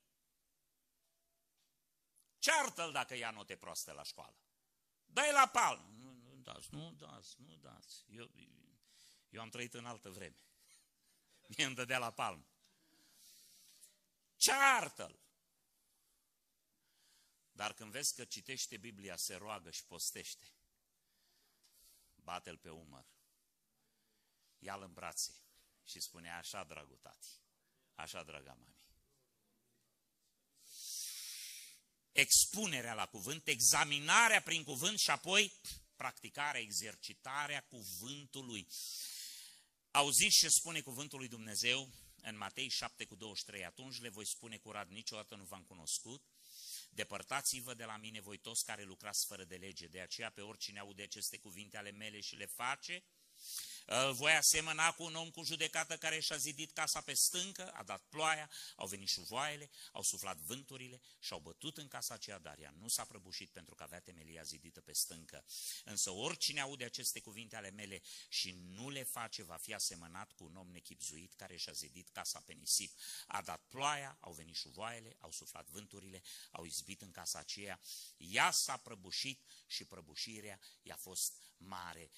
Ceartă-l dacă ia note proaste la școală. Dă-i la palm. Nu, nu dați, nu dați, nu dați. Eu, eu am trăit în altă vreme. Mie îmi dădea la palm. Ceartă-l. Dar când vezi că citește Biblia, se roagă și postește, bate-l pe umăr, ia-l în brațe și spune, așa, dragul tati, așa, draga mami. Expunerea la cuvânt, examinarea prin cuvânt și apoi practicarea, exercitarea cuvântului. Auziți ce spune cuvântul lui Dumnezeu în Matei 7 cu 23, atunci le voi spune curat, niciodată nu v-am cunoscut, Depărtați-vă de la mine voi toți care lucrați fără de lege. De aceea pe oricine aude aceste cuvinte ale mele și le face, voi asemăna cu un om cu judecată care și-a zidit casa pe stâncă, a dat ploaia, au venit șuvoaiele, au suflat vânturile și au bătut în casa aceea, dar ea nu s-a prăbușit pentru că avea temelia zidită pe stâncă. Însă oricine aude aceste cuvinte ale mele și nu le face, va fi asemănat cu un om nechipzuit care și-a zidit casa pe nisip. A dat ploaia, au venit șuvoaiele, au suflat vânturile, au izbit în casa aceea, ea s-a prăbușit și prăbușirea i-a fost mare.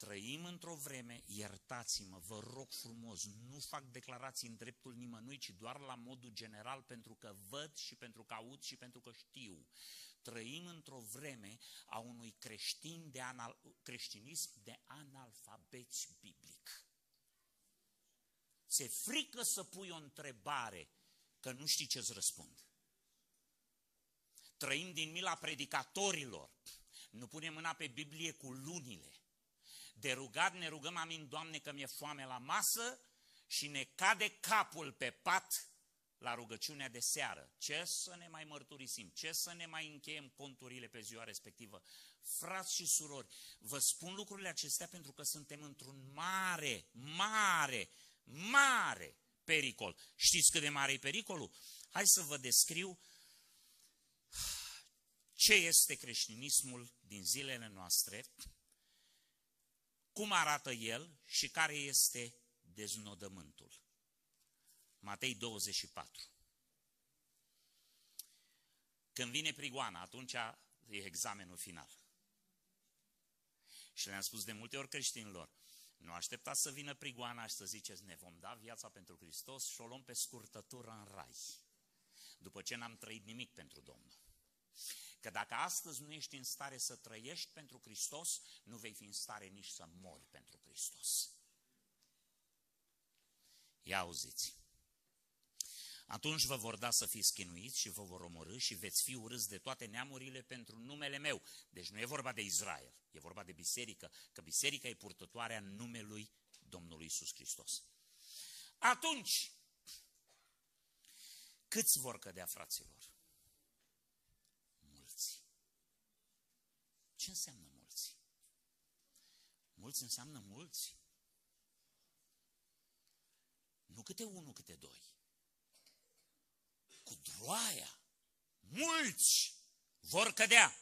Trăim într-o vreme, iertați-mă, vă rog frumos, nu fac declarații în dreptul nimănui, ci doar la modul general, pentru că văd și pentru că aud și pentru că știu. Trăim într-o vreme a unui creștin de anal, creștinism de analfabeți biblic. ți-e frică să pui o întrebare, că nu știi ce-ți răspund. Trăim din mila predicatorilor. Nu punem mâna pe Biblie cu lunile. De rugat ne rugăm, amin, Doamne, că mi-e foame la masă și ne cade capul pe pat la rugăciunea de seară. Ce să ne mai mărturisim? Ce să ne mai încheiem conturile pe ziua respectivă? Frați și surori, vă spun lucrurile acestea pentru că suntem într-un mare, mare, mare pericol. Știți cât de mare e pericolul? Hai să vă descriu ce este creștinismul din zilele noastre, cum arată el și care este deznodământul. Matei 24. Când vine prigoana, atunci e examenul final. Și le-am spus de multe ori creștinilor, nu așteptați să vină prigoana și să ziceți, ne vom da viața pentru Hristos și o luăm pe scurtătură în rai. După ce n-am trăit nimic pentru Domnul. Că dacă astăzi nu ești în stare să trăiești pentru Hristos, nu vei fi în stare nici să mori pentru Hristos. Ia auziți. Atunci vă vor da să fiți chinuiți și vă vor omorâ și veți fi urâți de toate neamurile pentru numele meu. Deci nu e vorba de Israel, e vorba de biserică, că biserica e purtătoarea numelui Domnului Isus Hristos. Atunci, câți vor cădea, fraților? Mulți. Ce înseamnă mulți? Mulți înseamnă mulți. Nu câte unul, câte doi cu droaia. Mulți vor cădea.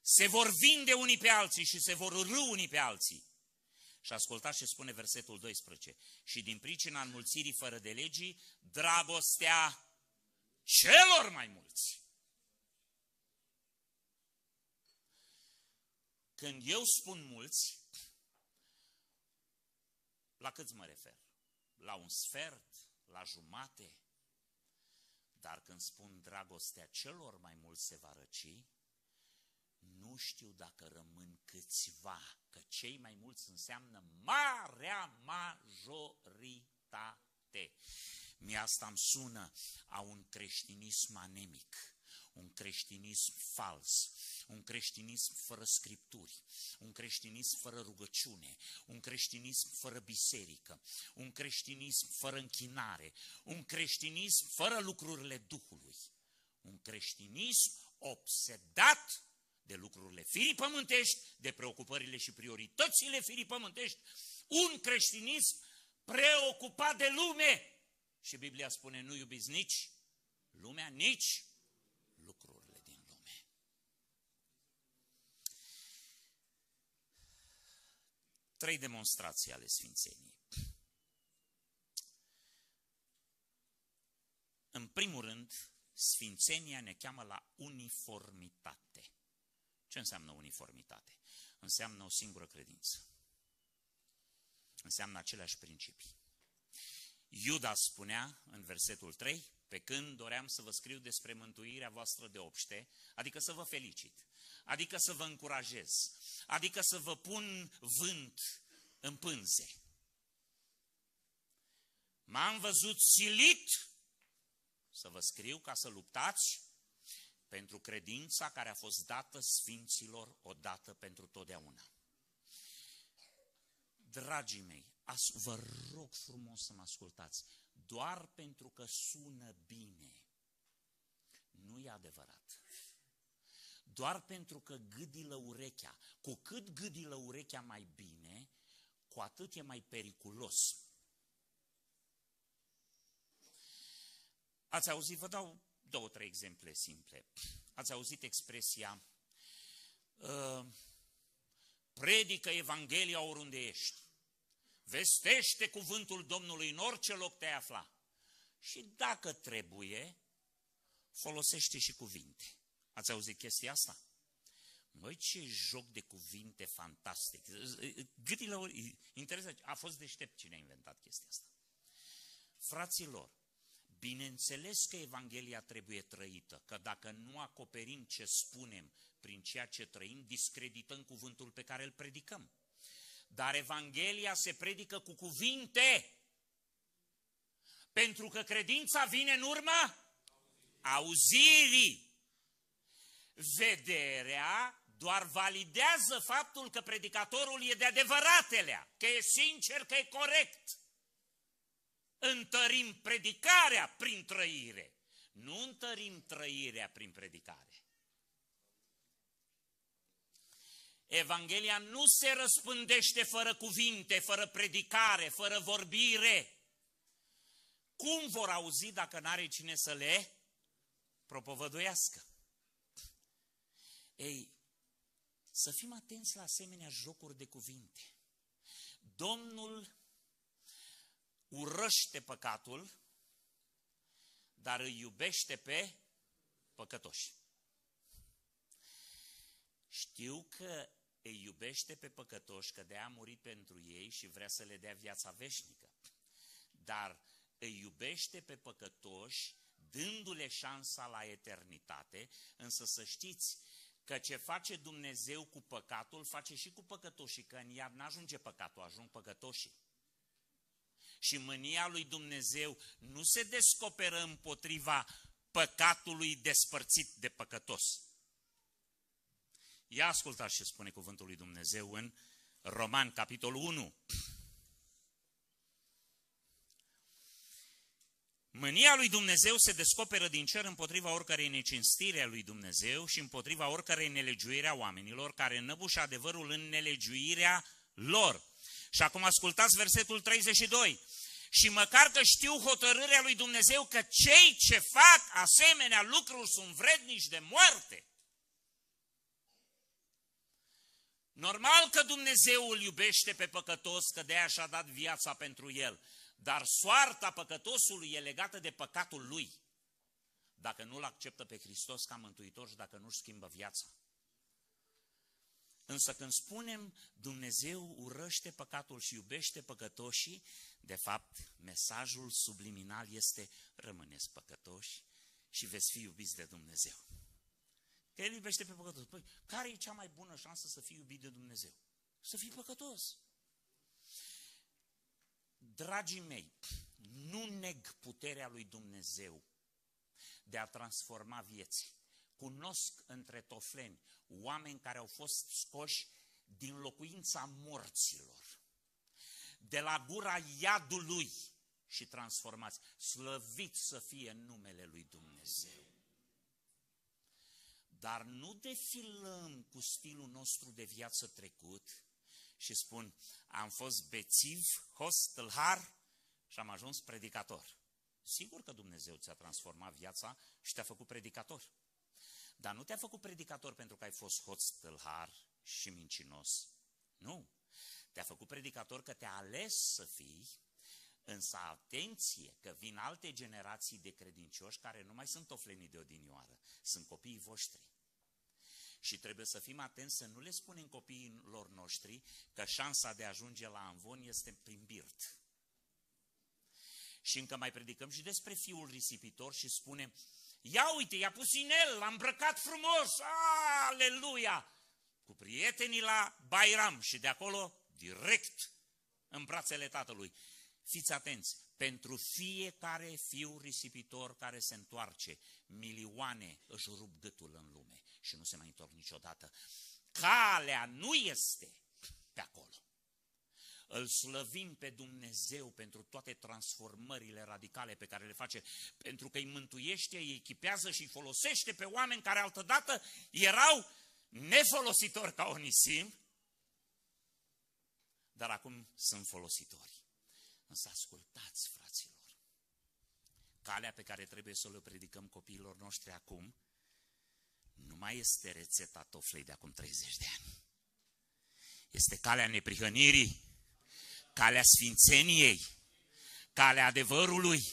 Se vor vinde unii pe alții și se vor râ unii pe alții. Și ascultați ce spune versetul 12. Și din pricina înmulțirii fără de legii, dragostea celor mai mulți. Când eu spun mulți, la câți mă refer? La un sfert? La jumate? Dar când spun dragostea celor mai mulți se va răci, nu știu dacă rămân câțiva, că cei mai mulți înseamnă marea majoritate. Mi asta îmi sună a un creștinism anemic, un creștinism fals, un creștinism fără scripturi, un creștinism fără rugăciune, un creștinism fără biserică, un creștinism fără închinare, un creștinism fără lucrurile Duhului, un creștinism obsedat de lucrurile firii pământești, de preocupările și prioritățile firii pământești, un creștinism preocupat de lume. Și Biblia spune, nu iubiți nici lumea, nici trei demonstrații ale Sfințeniei. În primul rând, Sfințenia ne cheamă la uniformitate. Ce înseamnă uniformitate? Înseamnă o singură credință. Înseamnă aceleași principii. Iuda spunea în versetul 3, pe când doream să vă scriu despre mântuirea voastră de obște, adică să vă felicit, adică să vă încurajez, adică să vă pun vânt în pânze. M-am văzut silit să vă scriu ca să luptați pentru credința care a fost dată sfinților odată pentru totdeauna. Dragii mei, vă rog frumos să mă ascultați, doar pentru că sună bine, nu e adevărat doar pentru că gâdilă urechea. Cu cât gâdilă urechea mai bine, cu atât e mai periculos. Ați auzit, vă dau două, trei exemple simple. Ați auzit expresia uh, predică Evanghelia oriunde ești. Vestește cuvântul Domnului în orice loc te afla. Și dacă trebuie, folosește și cuvinte. Ați auzit chestia asta? Măi, ce joc de cuvinte fantastic. Gâtile ori, interesant, a fost deștept cine a inventat chestia asta. Fraților, bineînțeles că Evanghelia trebuie trăită, că dacă nu acoperim ce spunem prin ceea ce trăim, discredităm cuvântul pe care îl predicăm. Dar Evanghelia se predică cu cuvinte, Pentru că credința vine în urma auzirii. Vederea doar validează faptul că predicatorul e de adevăratelea, că e sincer, că e corect. Întărim predicarea prin trăire, nu întărim trăirea prin predicare. Evanghelia nu se răspândește fără cuvinte, fără predicare, fără vorbire. Cum vor auzi dacă n-are cine să le propovăduiască? Ei, să fim atenți la asemenea jocuri de cuvinte. Domnul urăște păcatul, dar îi iubește pe păcătoși. Știu că îi iubește pe păcătoși, că de a murit pentru ei și vrea să le dea viața veșnică. Dar îi iubește pe păcătoși, dându-le șansa la eternitate, însă să știți că ce face Dumnezeu cu păcatul, face și cu păcătoșii, că în iad n-ajunge păcatul, ajung păcătoșii. Și mânia lui Dumnezeu nu se descoperă împotriva păcatului despărțit de păcătos Ia ascultați ce spune cuvântul lui Dumnezeu în Roman, capitolul 1. Mânia lui Dumnezeu se descoperă din cer împotriva oricărei necinstire a lui Dumnezeu și împotriva oricărei nelegiuire a oamenilor care năbușă adevărul în nelegiuirea lor. Și acum ascultați versetul 32. Și măcar că știu hotărârea lui Dumnezeu că cei ce fac asemenea lucruri sunt vrednici de moarte. Normal că Dumnezeu îl iubește pe păcătos, că de aia și-a dat viața pentru el. Dar soarta păcătosului e legată de păcatul lui. Dacă nu-L acceptă pe Hristos ca mântuitor și dacă nu-și schimbă viața. Însă când spunem Dumnezeu urăște păcatul și iubește păcătoșii, de fapt, mesajul subliminal este rămâneți păcătoși și veți fi iubiți de Dumnezeu. Că El iubește pe păcătos. Păi, care e cea mai bună șansă să fii iubit de Dumnezeu? Să fii păcătos. Dragii mei, nu neg puterea lui Dumnezeu de a transforma vieți. Cunosc între tofleni oameni care au fost scoși din locuința morților, de la gura iadului și transformați. Slăviți să fie numele lui Dumnezeu. Dar nu defilăm cu stilul nostru de viață trecut și spun, am fost bețiv, host, tâlhar și am ajuns predicator. Sigur că Dumnezeu ți-a transformat viața și te-a făcut predicator. Dar nu te-a făcut predicator pentru că ai fost host, tâlhar și mincinos. Nu. Te-a făcut predicator că te-a ales să fii, însă atenție că vin alte generații de credincioși care nu mai sunt oflenii de odinioară, sunt copiii voștri. Și trebuie să fim atenți să nu le spunem copiilor noștri că șansa de a ajunge la Anvon este prin birt. Și încă mai predicăm și despre fiul risipitor și spunem, ia uite, i-a pus inel, l-a îmbrăcat frumos, aleluia! Cu prietenii la Bairam și de acolo direct în brațele tatălui. Fiți atenți, pentru fiecare fiu risipitor care se întoarce, milioane își rup gâtul în lume și nu se mai întorc niciodată. Calea nu este pe acolo. Îl slăvim pe Dumnezeu pentru toate transformările radicale pe care le face, pentru că îi mântuiește, îi echipează și îi folosește pe oameni care altădată erau nefolositori ca Onisim, dar acum sunt folositori. Însă ascultați, fraților, calea pe care trebuie să o predicăm copiilor noștri acum nu mai este rețeta toflei de acum 30 de ani. Este calea neprihănirii, calea sfințeniei, calea adevărului,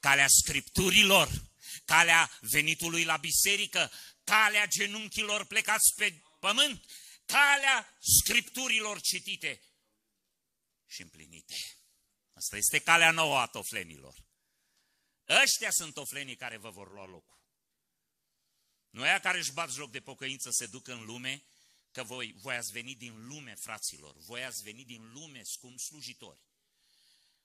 calea scripturilor, calea venitului la biserică, calea genunchilor plecați pe pământ, calea scripturilor citite și împlinite. Asta este calea nouă a toflenilor. Ăștia sunt toflenii care vă vor lua locul. Nu aia care își bat joc de pocăință se duc în lume, că voi, voi ați venit din lume, fraților, voi ați venit din lume, scump slujitori.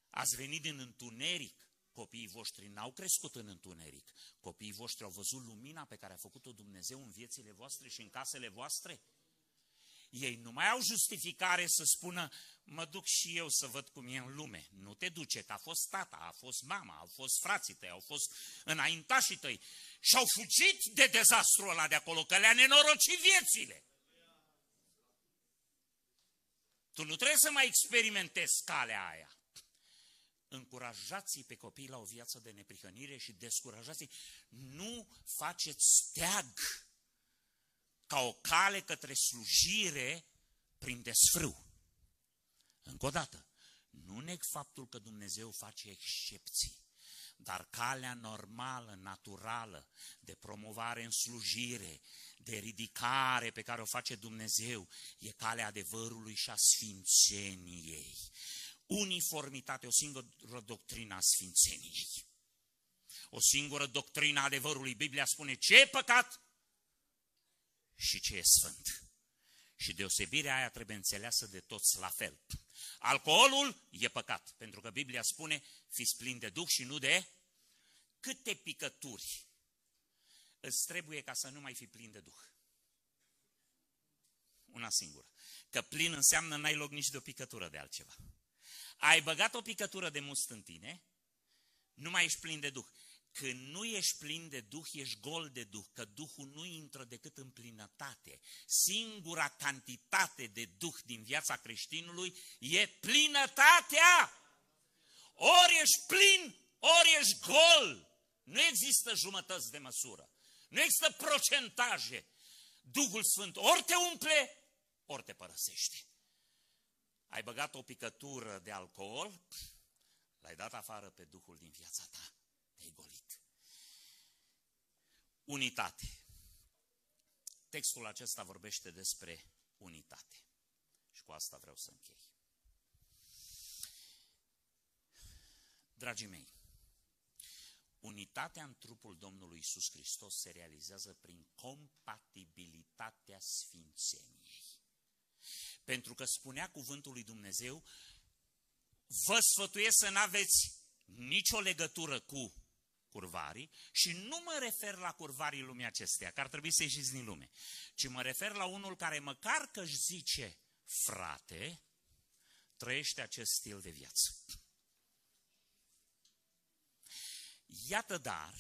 Ați venit din întuneric, Copiii voștri n-au crescut în întuneric. Copiii voștri au văzut lumina pe care a făcut-o Dumnezeu în viețile voastre și în casele voastre. Ei nu mai au justificare să spună, mă duc și eu să văd cum e în lume. Nu te duce, că a fost tata, a fost mama, au fost frații tăi, au fost înaintașii tăi și au fugit de dezastrul ăla de acolo, că le-a nenorocit viețile. Tu nu trebuie să mai experimentezi calea aia. Încurajați-i pe copii la o viață de neprihănire și descurajați-i. Nu faceți steag ca o cale către slujire prin desfrâu. Încă o dată, nu neg faptul că Dumnezeu face excepții, dar calea normală, naturală, de promovare în slujire, de ridicare pe care o face Dumnezeu, e calea adevărului și a sfințeniei. Uniformitate, o singură doctrină a sfințeniei. O singură doctrină a adevărului. Biblia spune ce e păcat și ce e sfânt. Și deosebirea aia trebuie înțeleasă de toți la fel. Alcoolul e păcat, pentru că Biblia spune, fiți plini de Duh și nu de câte picături îți trebuie ca să nu mai fi plin de Duh. Una singură. Că plin înseamnă n-ai loc nici de o picătură de altceva. Ai băgat o picătură de must în tine, nu mai ești plin de Duh. Când nu ești plin de Duh, ești gol de Duh, că Duhul nu intră decât în plinătate. Singura cantitate de Duh din viața creștinului e plinătatea. Ori ești plin, ori ești gol. Nu există jumătăți de măsură. Nu există procentaje. Duhul Sfânt ori te umple, ori te părăsește. Ai băgat o picătură de alcool, l-ai dat afară pe Duhul din viața ta te-ai golit. Unitate. Textul acesta vorbește despre unitate. Și cu asta vreau să închei. Dragii mei, unitatea în trupul Domnului Isus Hristos se realizează prin compatibilitatea sfințeniei. Pentru că spunea cuvântul lui Dumnezeu, vă sfătuiesc să n-aveți nicio legătură cu curvarii și nu mă refer la curvarii lumii acesteia, că ar trebui să ieșiți din lume, ci mă refer la unul care măcar că își zice frate, trăiește acest stil de viață. Iată dar,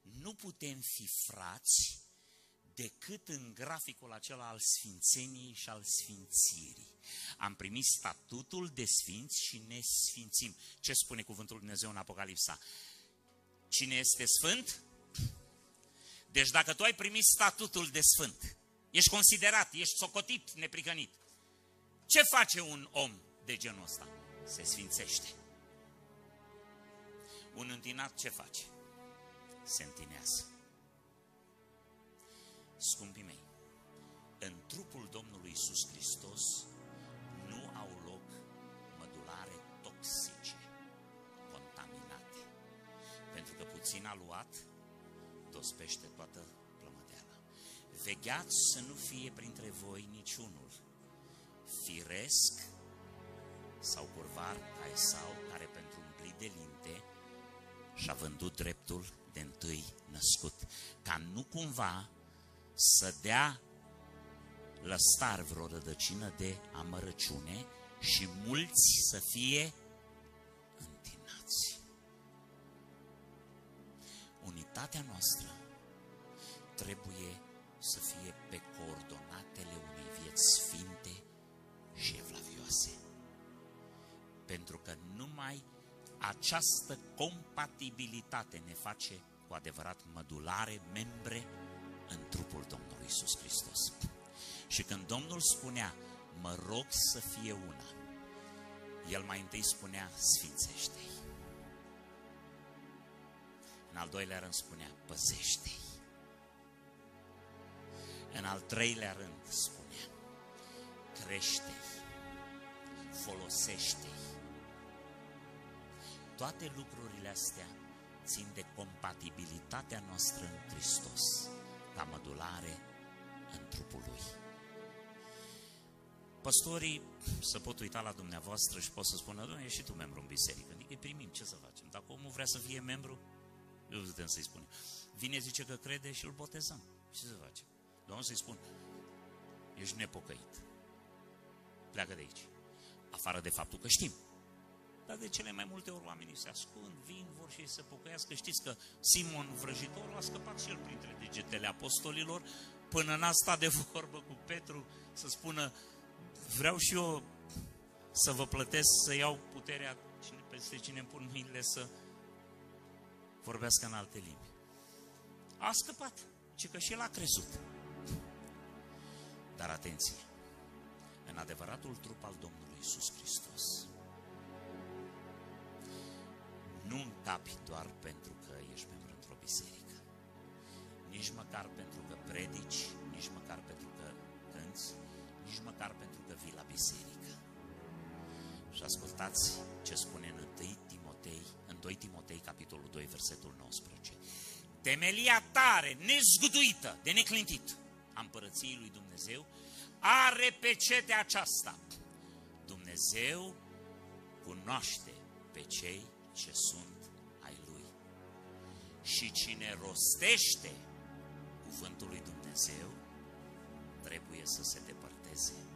nu putem fi frați decât în graficul acela al sfințeniei și al sfințirii. Am primit statutul de sfinți și ne sfințim. Ce spune cuvântul Dumnezeu în Apocalipsa? Cine este sfânt? Deci dacă tu ai primit statutul de sfânt, ești considerat, ești socotit, neprihănit, ce face un om de genul ăsta? Se sfințește. Un întinat ce face? Se întinează. Scumpii mei, în trupul Domnului Isus Hristos nu au loc mădulare toxice puțin a luat, dospește toată plămădeala. Vegheați să nu fie printre voi niciunul, firesc sau curvar ca sau care pentru umpli de linte și-a vândut dreptul de întâi născut, ca nu cumva să dea lăstar vreo rădăcină de amărăciune și mulți să fie unitatea noastră trebuie să fie pe coordonatele unei vieți sfinte și evlavioase. Pentru că numai această compatibilitate ne face cu adevărat mădulare, membre în trupul Domnului Isus Hristos. Și când Domnul spunea, mă rog să fie una, El mai întâi spunea, sfințește-i. În al doilea rând spunea, păzește-i. În al treilea rând spunea, crește-i, folosește-i. Toate lucrurile astea țin de compatibilitatea noastră în Hristos, ca mădulare în trupul Lui. Păstorii să pot uita la dumneavoastră și pot să spună, domnule, ești și tu membru în biserică. Adică îi primim, ce să facem? Dacă omul vrea să fie membru, eu putem să-i spunem. Vine, zice că crede și îl botezăm. Ce să facem? Domnul să-i spun, ești nepocăit. Pleacă de aici. Afară de faptul că știm. Dar de cele mai multe ori oamenii se ascund, vin, vor și să pocăiască. Știți că Simon Vrăjitorul a scăpat și el printre degetele apostolilor până n-a stat de vorbă cu Petru să spună vreau și eu să vă plătesc, să iau puterea peste cine îmi pun mâinile să vorbească în alte limbi. A scăpat, ci că și el a crezut. Dar atenție, în adevăratul trup al Domnului Isus Hristos, nu încapi doar pentru că ești membru într-o biserică, nici măcar pentru că predici, nici măcar pentru că cânți, nici măcar pentru că vii la biserică. Și ascultați ce spune în 1 Timotei, în 2 Timotei, capitolul 2, versetul 19. Temelia tare, nezguduită, de neclintit, a împărăției lui Dumnezeu, are pe cetea aceasta. Dumnezeu cunoaște pe cei ce sunt ai Lui. Și cine rostește cuvântul lui Dumnezeu, trebuie să se depărteze